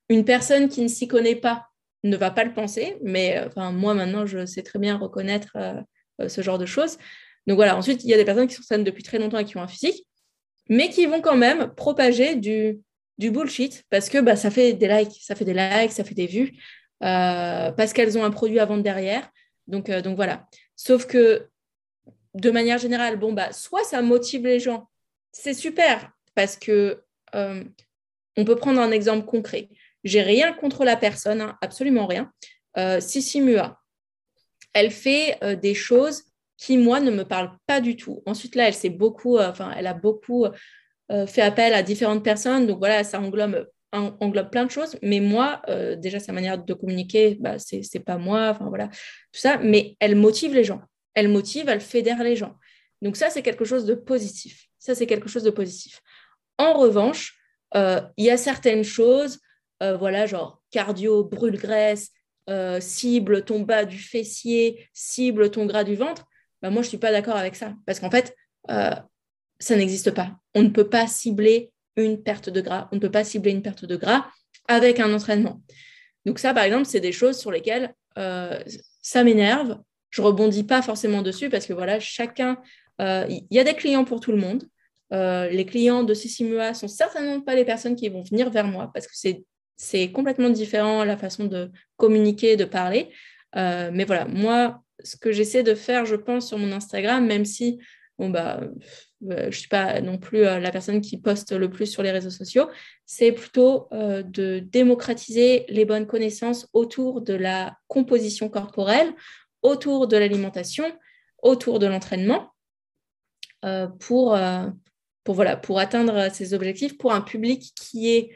une personne qui ne s'y connaît pas ne va pas le penser. Mais euh, enfin, moi, maintenant, je sais très bien reconnaître euh, euh, ce genre de choses. Donc voilà, ensuite, il y a des personnes qui s'entraînent depuis très longtemps et qui ont un physique, mais qui vont quand même propager du bullshit parce que bah, ça fait des likes, ça fait des likes, ça fait des vues, euh, parce qu'elles ont un produit à vendre derrière. Donc, euh, donc voilà. Sauf que de manière générale, bon, bah, soit ça motive les gens, c'est super, parce que euh, on peut prendre un exemple concret. J'ai rien contre la personne, hein, absolument rien. Sissi Mua, elle fait des choses qui, moi, ne me parlent pas du tout. Ensuite, là, elle s'est beaucoup, enfin, elle a beaucoup fait appel à différentes personnes. Donc voilà, ça englobe, englobe plein de choses. Mais moi, euh, déjà, sa manière de communiquer, bah, c'est pas moi, enfin voilà, tout ça. Mais elle motive les gens. Elle motive, elle fédère les gens. Donc ça, c'est quelque chose de positif. Ça, c'est quelque chose de positif. En revanche, euh, il y a certaines choses, voilà, genre cardio, brûle-graisse, cible ton bas du fessier, cible ton gras du ventre. Bah, moi, je ne suis pas d'accord avec ça. Parce qu'en fait, ça n'existe pas. On ne peut pas cibler une perte de gras. On ne peut pas cibler une perte de gras avec un entraînement. Donc ça, par exemple, c'est des choses sur lesquelles euh, ça m'énerve. Je rebondis pas forcément dessus parce que voilà, chacun, euh, il y a des clients pour tout le monde. Euh, les clients de Sissimua sont certainement pas les personnes qui vont venir vers moi parce que c'est c'est complètement différent la façon de communiquer, de parler. mais voilà, moi, ce que j'essaie de faire, je pense, sur mon Instagram, même si bon, bah, je ne suis pas non plus la personne qui poste le plus sur les réseaux sociaux. C'est plutôt de démocratiser les bonnes connaissances autour de la composition corporelle, autour de l'alimentation, autour de l'entraînement, voilà, pour atteindre ces objectifs pour un public qui est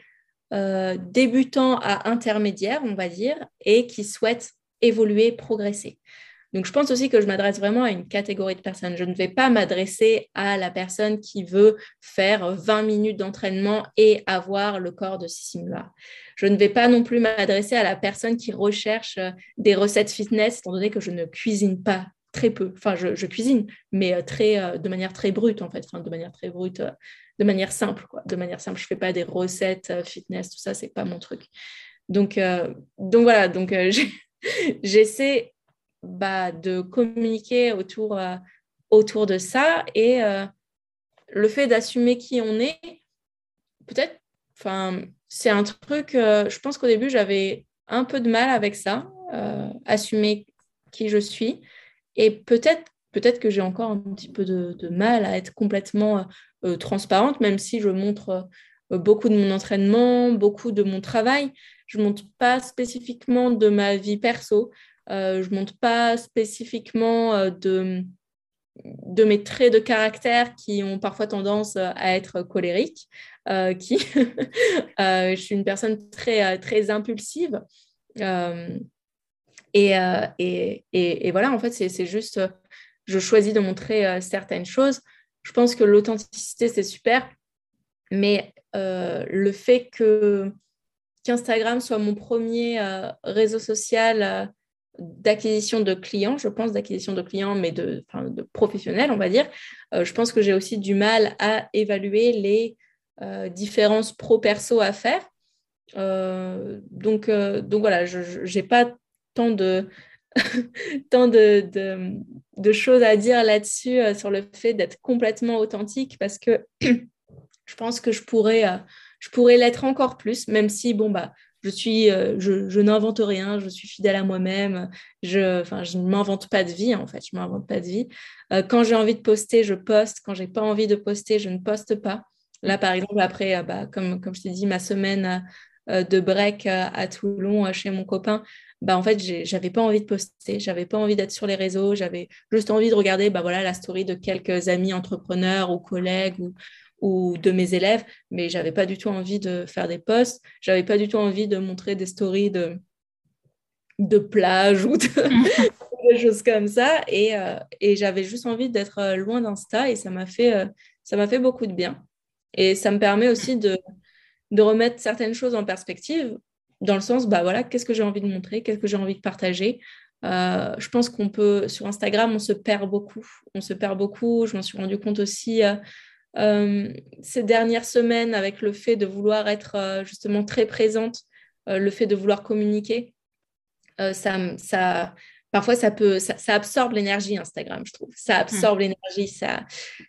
débutant à intermédiaire, on va dire, et qui souhaite évoluer, progresser. Donc, je pense aussi que je m'adresse vraiment à une catégorie de personnes. Je ne vais pas m'adresser à la personne qui veut faire 20 minutes d'entraînement et avoir le corps de Sissi Je ne vais pas non plus m'adresser à la personne qui recherche euh, des recettes fitness, étant donné que je ne cuisine pas très peu. Enfin, je, cuisine, mais euh, très, euh, de manière très brute, en fait. De manière très brute, de manière simple, quoi. De manière simple. Je ne fais pas des recettes fitness, tout ça, c'est pas mon truc. Donc, donc voilà, donc j'essaie bah, de communiquer autour, euh, autour de ça et euh, le fait d'assumer qui on est, peut-être, c'est un truc, euh, je pense qu'au début, j'avais un peu de mal avec ça, assumer qui je suis. Et peut-être peut-être que j'ai encore un petit peu de, de, mal à être complètement transparente, même si je montre beaucoup de mon entraînement, beaucoup de mon travail. Je ne montre pas spécifiquement de ma vie perso. Euh, je ne montre pas spécifiquement euh, de, de mes traits de caractère qui ont parfois tendance à être colériques. Euh, qui je suis une personne très, très impulsive. Et, et, et, voilà, en fait, c'est juste, je choisis de montrer certaines choses. Je pense que l'authenticité, c'est super, mais le fait que qu'Instagram soit mon premier réseau social d'acquisition de clients, je pense, d'acquisition de clients, mais de, professionnels, on va dire. Euh, je pense que j'ai aussi du mal à évaluer les euh, différences pro-perso à faire. Euh, donc, donc voilà, je n'ai pas tant de, tant de, choses à dire là-dessus, sur le fait d'être complètement authentique, parce que je pense que je pourrais, je pourrais l'être encore plus, même si, bon, bah, je suis, euh, je, n'invente rien, je suis fidèle à moi-même, je, enfin, je ne m'invente pas de vie en fait, je m'invente pas de vie. Euh, quand j'ai envie de poster, je poste. Quand j'ai pas envie de poster, je ne poste pas. Là, par exemple, après, euh, bah, comme, comme je t'ai dit, ma semaine de break à Toulon chez mon copain, bah, en fait, j'avais pas envie de poster, j'avais pas envie d'être sur les réseaux, j'avais juste envie de regarder bah, voilà, la story de quelques amis entrepreneurs ou collègues ou, ou de mes élèves, mais j'avais pas du tout envie de faire des posts, j'avais pas du tout envie de montrer des stories de, de plage ou de, des choses comme ça. Et, euh, et j'avais juste envie d'être euh, loin d'Insta et ça m'a fait, euh, ça m'a fait beaucoup de bien. Et ça me permet aussi de, de remettre certaines choses en perspective, dans le sens, bah voilà, qu'est-ce que j'ai envie de montrer, qu'est-ce que j'ai envie de partager. je pense qu'on peut, sur Instagram, on se perd beaucoup. On se perd beaucoup. Je m'en suis rendu compte aussi euh, ces dernières semaines avec le fait de vouloir être euh, justement très présente, euh, le fait de vouloir communiquer, ça, ça, parfois ça peut, ça, absorbe l'énergie Instagram, je trouve. Ça absorbe l'énergie, ça,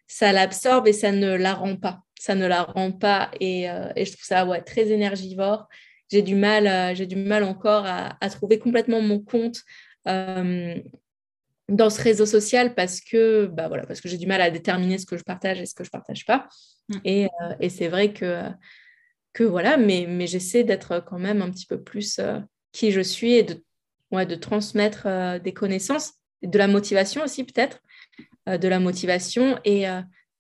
ça l'absorbe et ça ne la rend pas. Ça ne la rend pas et, et je trouve ça ouais, très énergivore. J'ai du mal, j'ai du mal encore à, à, trouver complètement mon compte dans ce réseau social parce que, bah voilà, parce que j'ai du mal à déterminer ce que je partage et ce que je ne partage pas. Mm. Et, euh, et c'est vrai que, que voilà, mais, mais j'essaie d'être quand même un petit peu plus euh, qui je suis et de, ouais, de transmettre euh, des connaissances, de la motivation aussi peut-être, de la motivation et,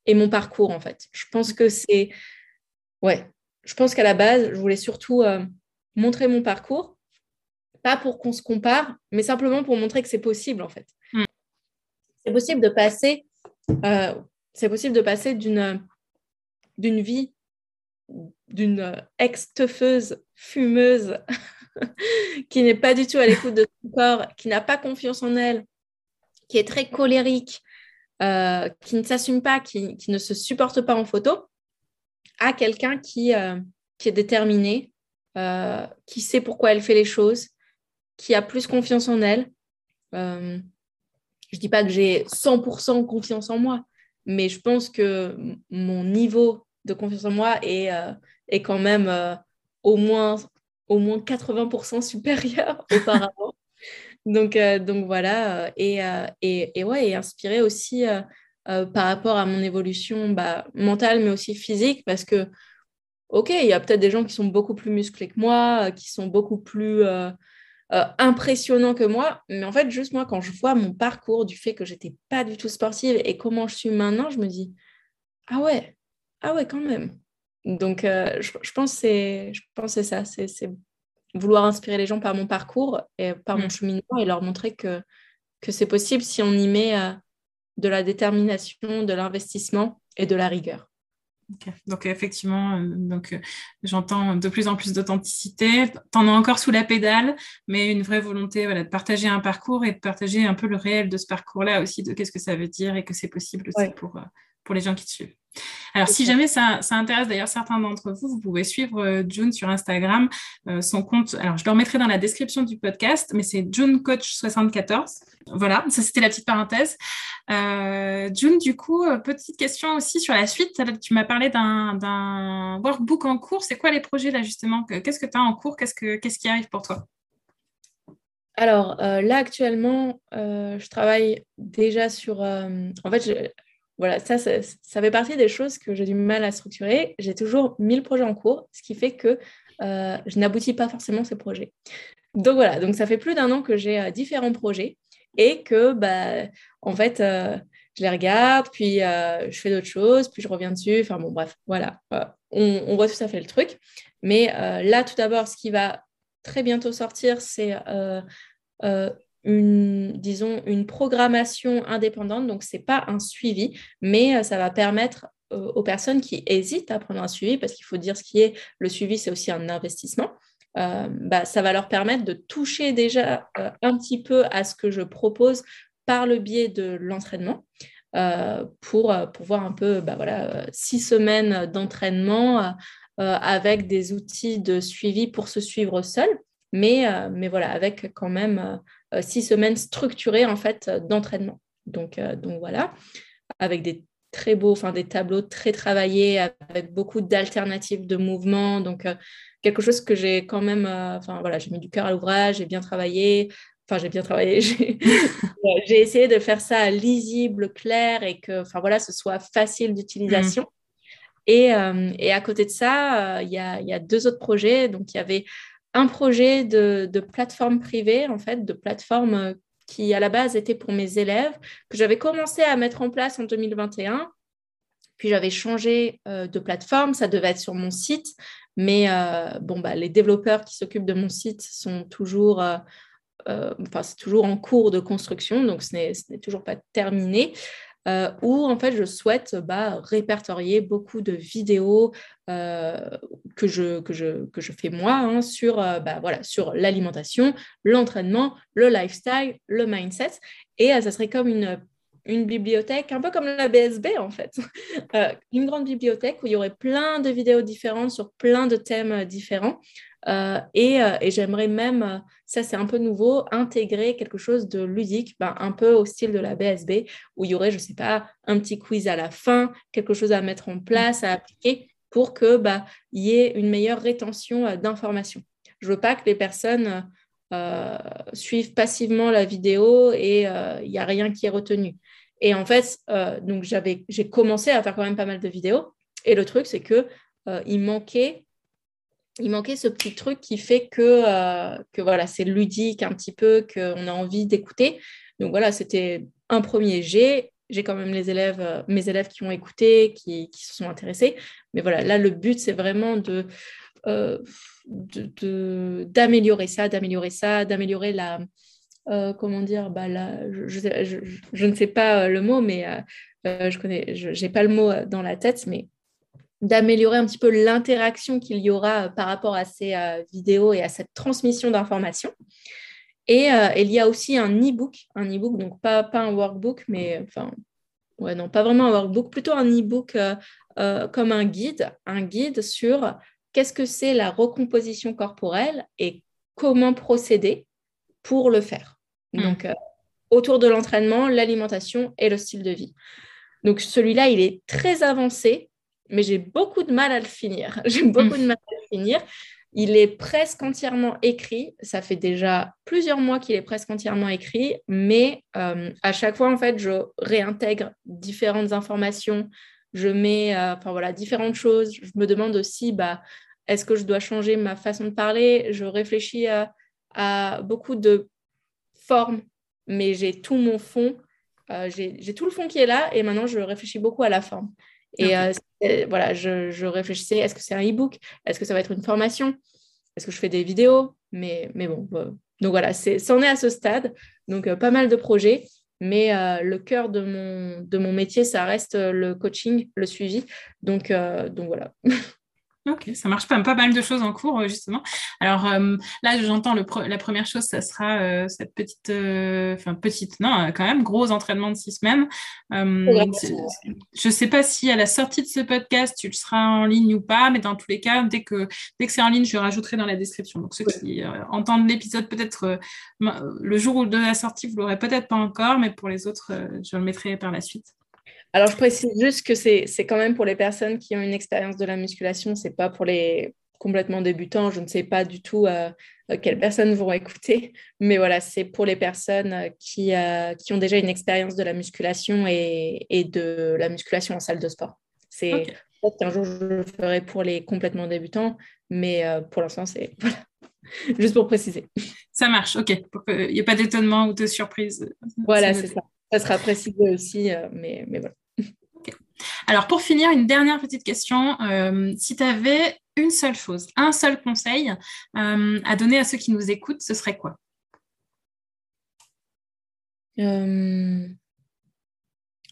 et mon parcours en fait. Je pense que c'est, ouais, je pense qu'à la base, je voulais surtout montrer mon parcours, pas pour qu'on se compare, mais simplement pour montrer que c'est possible en fait c'est possible de passer, euh, c'est possible de passer d'une, d'une vie d'une ex-teufeuse, fumeuse, qui n'est pas du tout à l'écoute de son corps, qui n'a pas confiance en elle, qui est très colérique, euh, qui ne s'assume pas, qui, qui, ne se supporte pas en photo, à quelqu'un qui, euh, qui est déterminé, qui sait pourquoi elle fait les choses, qui a plus confiance en elle, je dis pas que j'ai 100% confiance en moi, mais je pense que mon niveau de confiance en moi est, euh, est quand même euh, au, moins, au moins 80% supérieur auparavant. donc, euh, donc voilà, et, et, et, ouais, et inspiré aussi par rapport à mon évolution bah, mentale, mais aussi physique, parce que, ok, il y a peut-être des gens qui sont beaucoup plus musclés que moi, qui sont beaucoup plus impressionnants que moi, mais en fait, juste moi, quand je vois mon parcours du fait que j'étais pas du tout sportive et comment je suis maintenant, je me dis, ah ouais, ah ouais, quand même. Donc, je, je, pense que c'est ça, c'est vouloir inspirer les gens par mon parcours et par mon mm. cheminement et leur montrer que, que c'est possible si on y met euh, de la détermination, de l'investissement et de la rigueur. Donc effectivement, euh, donc euh, j'entends de plus en plus d'authenticité. T'en as encore sous la pédale, mais une vraie volonté voilà, de partager un parcours et de partager un peu le réel de ce parcours-là aussi, de qu'est-ce que ça veut dire et que c'est possible aussi pour, pour les gens qui te suivent. Alors, si jamais ça, intéresse d'ailleurs certains d'entre vous, vous pouvez suivre euh, June sur Instagram. Euh, son compte, alors je le remettrai dans la description du podcast, mais c'est JuneCoach74. Voilà, ça c'était la petite parenthèse. Euh, June, du coup, petite question aussi sur la suite. Tu m'as parlé d'un workbook en cours. C'est quoi les projets là justement? Qu'est-ce que tu as en cours? Qu'est-ce qui arrive pour toi? Alors là actuellement, je travaille déjà sur. en fait, voilà, ça, ça, fait partie des choses que j'ai du mal à structurer. J'ai toujours 1000 projets en cours, ce qui fait que euh, je n'aboutis pas forcément ces projets. Donc voilà, donc ça fait plus d'un an que j'ai euh, différents projets et que, bah, en fait, euh, je les regarde, puis je fais d'autres choses, puis je reviens dessus. Enfin bon, bref, voilà, on, on, voit tout à fait le truc. Mais là, tout d'abord, ce qui va très bientôt sortir, c'est une, disons, une programmation indépendante. Donc, ce n'est pas un suivi, mais euh, ça va permettre euh, aux personnes qui hésitent à prendre un suivi, parce qu'il faut dire ce qui est le suivi, c'est aussi un investissement. Euh, bah, ça va leur permettre de toucher déjà un petit peu à ce que je propose par le biais de l'entraînement. pour, pour voir un peu bah, voilà, six semaines d'entraînement avec des outils de suivi pour se suivre seul, mais, mais voilà, avec quand même six semaines structurées en fait euh, d'entraînement. Donc, euh, donc voilà, avec des très beaux, enfin des tableaux très travaillés, avec beaucoup d'alternatives de mouvements. Donc quelque chose que j'ai quand même, enfin voilà, j'ai mis du cœur à l'ouvrage, j'ai bien travaillé. Enfin, j'ai bien travaillé. J'ai essayé de faire ça lisible, clair et que, enfin voilà, ce soit facile d'utilisation. Mmh. Et, et, à côté de ça, il y, a, y, a, deux autres projets. Donc, il y avait un projet de, plateforme privée, en fait, de plateforme euh, qui à la base était pour mes élèves, que j'avais commencé à mettre en place en 2021. Puis j'avais changé euh, de plateforme, ça devait être sur mon site, mais euh, bon, bah, les développeurs qui s'occupent de mon site sont toujours, enfin, c'est toujours en cours de construction, donc ce n'est toujours pas terminé. Euh, où en fait je souhaite bah, répertorier beaucoup de vidéos euh, que, je, que, je, que je fais moi hein, sur, euh, bah, voilà, sur l'alimentation, l'entraînement, le lifestyle, le mindset. Et ça serait comme une une bibliothèque, un peu comme la BSB en fait, une grande bibliothèque où il y aurait plein de vidéos différentes sur plein de thèmes différents. Euh, euh, et, j'aimerais même, euh, ça c'est un peu nouveau, intégrer quelque chose de ludique, ben, un peu au style de la BSB, où il y aurait, je ne sais pas, un petit quiz à la fin, quelque chose à mettre en place, à appliquer, pour que bah, y ait une meilleure rétention d'informations. Je ne veux pas que les personnes suivent passivement la vidéo et il n'y a rien qui est retenu. Et en fait, donc j'ai commencé à faire quand même pas mal de vidéos. Et le truc, c'est que il manquait il manquait ce petit truc qui fait que, euh, que voilà, c'est ludique un petit peu, qu'on a envie d'écouter. Donc voilà, c'était un premier jet. J'ai quand même les élèves, euh, mes élèves qui ont écouté, qui, qui, se sont intéressés. Mais voilà, là, le but, c'est vraiment de, euh, d'améliorer ça, d'améliorer ça, d'améliorer la, comment dire, bah, je, je, ne sais pas le mot, mais je connais, je n'ai pas le mot dans la tête, mais d'améliorer un petit peu l'interaction qu'il y aura euh, par rapport à ces euh, vidéos et à cette transmission d'informations. Et euh, il y a aussi un e-book, un e-book, donc pas, pas un workbook, mais enfin, ouais, non, pas vraiment un workbook, plutôt un e-book comme un guide, un guide sur qu'est-ce que c'est la recomposition corporelle et comment procéder pour le faire. Hmm. Donc, autour de l'entraînement, l'alimentation et le style de vie. Donc, celui-là, il est très avancé mais j'ai beaucoup de mal à le finir. J'ai beaucoup de mal à le finir. Il est presque entièrement écrit. Ça fait déjà plusieurs mois qu'il est presque entièrement écrit, mais euh, à chaque fois, en fait, je réintègre différentes informations. Je mets euh, enfin, voilà, différentes choses. Je me demande aussi, bah, est-ce que je dois changer ma façon de parler? Je réfléchis à beaucoup de formes, mais j'ai tout mon fond euh, j'ai tout le fond qui est là et maintenant je réfléchis beaucoup à la forme. Et euh, voilà, je, réfléchissais, est-ce que c'est un e-book? Est-ce que ça va être une formation? Est-ce que je fais des vidéos? Mais, mais bon, donc voilà, c'en est, est, à ce stade. Donc euh, pas mal de projets, mais le cœur de mon, de mon métier, ça reste le coaching, le suivi. Donc, donc voilà. Ok, ça marche pas, pas mal de choses en cours, euh, justement. Alors euh, là, j'entends la première chose, ça sera euh, cette petite, enfin petite, non, quand même, gros entraînement de six semaines. je ne sais pas si à la sortie de ce podcast, tu le seras en ligne ou pas, mais dans tous les cas, dès que, dès que c'est en ligne, je rajouterai dans la description. Donc ceux qui entendent l'épisode peut-être le jour de la sortie, vous l'aurez peut-être pas encore, mais pour les autres, je le mettrai par la suite. Alors, je précise juste que c'est quand même pour les personnes qui ont une expérience de la musculation, c'est pas pour les complètement débutants. Je ne sais pas du tout euh, quelles personnes vont écouter, mais voilà, c'est pour les personnes qui, euh, qui ont déjà une expérience de la musculation et, et de la musculation en salle de sport. C'est peut-être qu'un jour je le ferai pour les complètement débutants, mais euh, pour l'instant, c'est juste pour préciser. Ça marche, ok, qu'il n'y ait pas d'étonnement ou de surprise. Voilà, c'est ça. Ça sera précisé aussi, euh, mais, mais voilà. Alors, pour finir, une dernière petite question. Euh, si tu avais une seule chose, un seul conseil euh, à donner à ceux qui nous écoutent, ce serait quoi?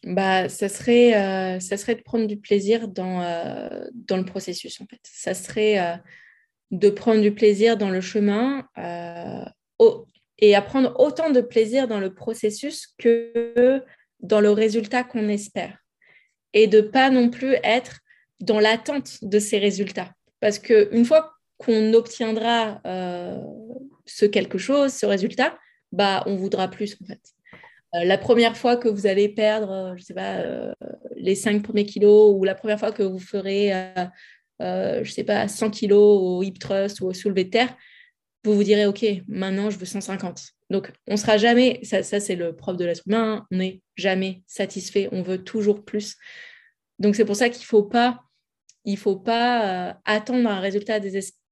Bah, ça, serait, ça serait de prendre du plaisir dans, dans le processus, en fait. Ça serait de prendre du plaisir dans le chemin, au, et à prendre autant de plaisir dans le processus que dans le résultat qu'on espère. Et de pas non plus être dans l'attente de ces résultats. Parce qu'une fois qu'on obtiendra euh, ce quelque chose, ce résultat, bah, on voudra plus en fait. Euh, la première fois que vous allez perdre, euh, je sais pas, les 5 premiers kilos, ou la première fois que vous ferez, je sais pas, 100 kilos au hip thrust ou au soulevé de terre, vous vous direz, OK, maintenant je veux 150. Donc, on sera jamais, ça, c'est le propre de l'être humain, on n'est jamais satisfait, on veut toujours plus. Donc, c'est pour ça qu'il ne faut pas, il faut pas euh, attendre un résultat,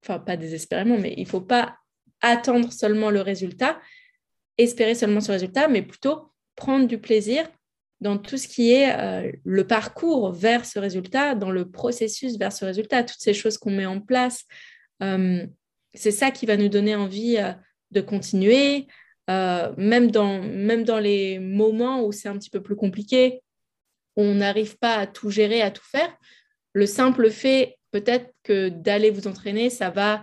enfin, pas désespérément, mais il ne faut pas attendre seulement le résultat, espérer seulement ce résultat, mais plutôt prendre du plaisir dans tout ce qui est euh, le parcours vers ce résultat, dans le processus vers ce résultat, toutes ces choses qu'on met en place. Euh, c'est ça qui va nous donner envie euh, de continuer, euh, même, dans, même dans les moments où c'est un petit peu plus compliqué, on n'arrive pas à tout gérer, à tout faire. Le simple fait, peut-être que d'aller vous entraîner, ça va,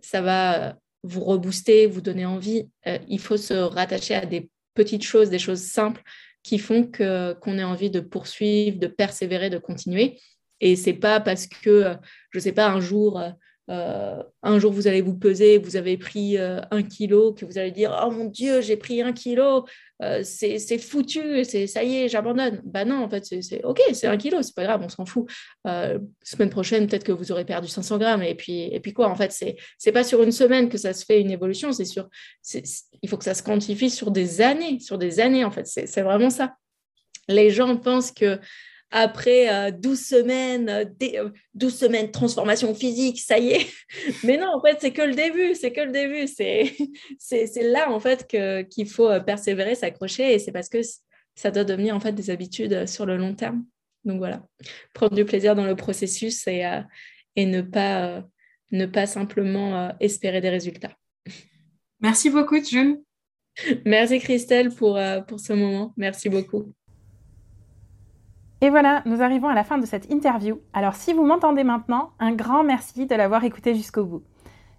ça va vous rebooster, vous donner envie. Euh, il faut se rattacher à des petites choses, des choses simples qui font qu'on ait envie de poursuivre, de persévérer, de continuer. Et c'est pas parce que, je sais pas, un jour, euh, un jour, vous allez vous peser, vous avez pris euh, un kilo, que vous allez dire Oh mon Dieu, j'ai pris un kilo, euh, c'est foutu, ça y est, j'abandonne. Bah non, en fait, c'est OK, c'est un kilo, c'est pas grave, on s'en fout. semaine prochaine, peut-être que vous aurez perdu 500 grammes. Et puis, et puis quoi En fait, c'est pas sur une semaine que ça se fait une évolution, c'est sur. Il faut que ça se quantifie sur des années, sur des années, en fait, c'est vraiment ça. Les gens pensent que après 12 euh, semaines, 12 euh, semaines de transformation physique, ça y est. Mais non, en fait, c'est que le début, c'est que le début. C'est là, en fait, qu'il faut euh, persévérer, s'accrocher, et c'est parce que ça doit devenir, en fait, des habitudes sur le long terme. Donc voilà, prendre du plaisir dans le processus et, et ne, pas, ne pas simplement espérer des résultats. Merci beaucoup, June. Merci, Christelle, pour, pour ce moment. Merci beaucoup. Et voilà, nous arrivons à la fin de cette interview. Alors si vous m'entendez maintenant, un grand merci de l'avoir écouté jusqu'au bout.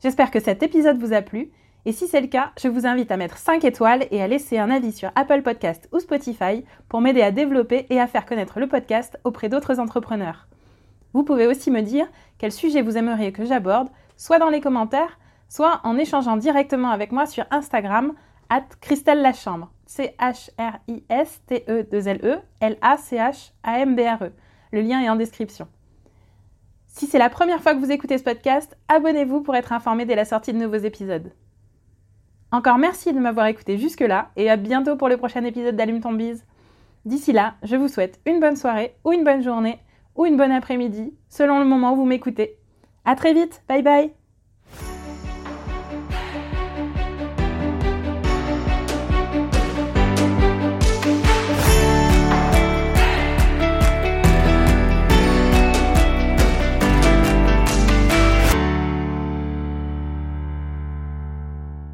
J'espère que cet épisode vous a plu. Et si c'est le cas, je vous invite à mettre 5 étoiles et à laisser un avis sur Apple Podcast ou Spotify pour m'aider à développer et à faire connaître le podcast auprès d'autres entrepreneurs. Vous pouvez aussi me dire quel sujet vous aimeriez que j'aborde, soit dans les commentaires, soit en échangeant directement avec moi sur Instagram, at Christelle Lachambre. C-H-R-I-S-T-E-2-L-E, L-A-C-H-A-M-B-R-E. Le lien est en description. Si c'est la première fois que vous écoutez ce podcast, abonnez-vous pour être informé dès la sortie de nouveaux épisodes. Encore merci de m'avoir écouté jusque-là et à bientôt pour le prochain épisode d'Allume ton. D'ici là, je vous souhaite une bonne soirée ou une bonne journée ou une bonne après-midi, selon le moment où vous m'écoutez. À très vite, bye bye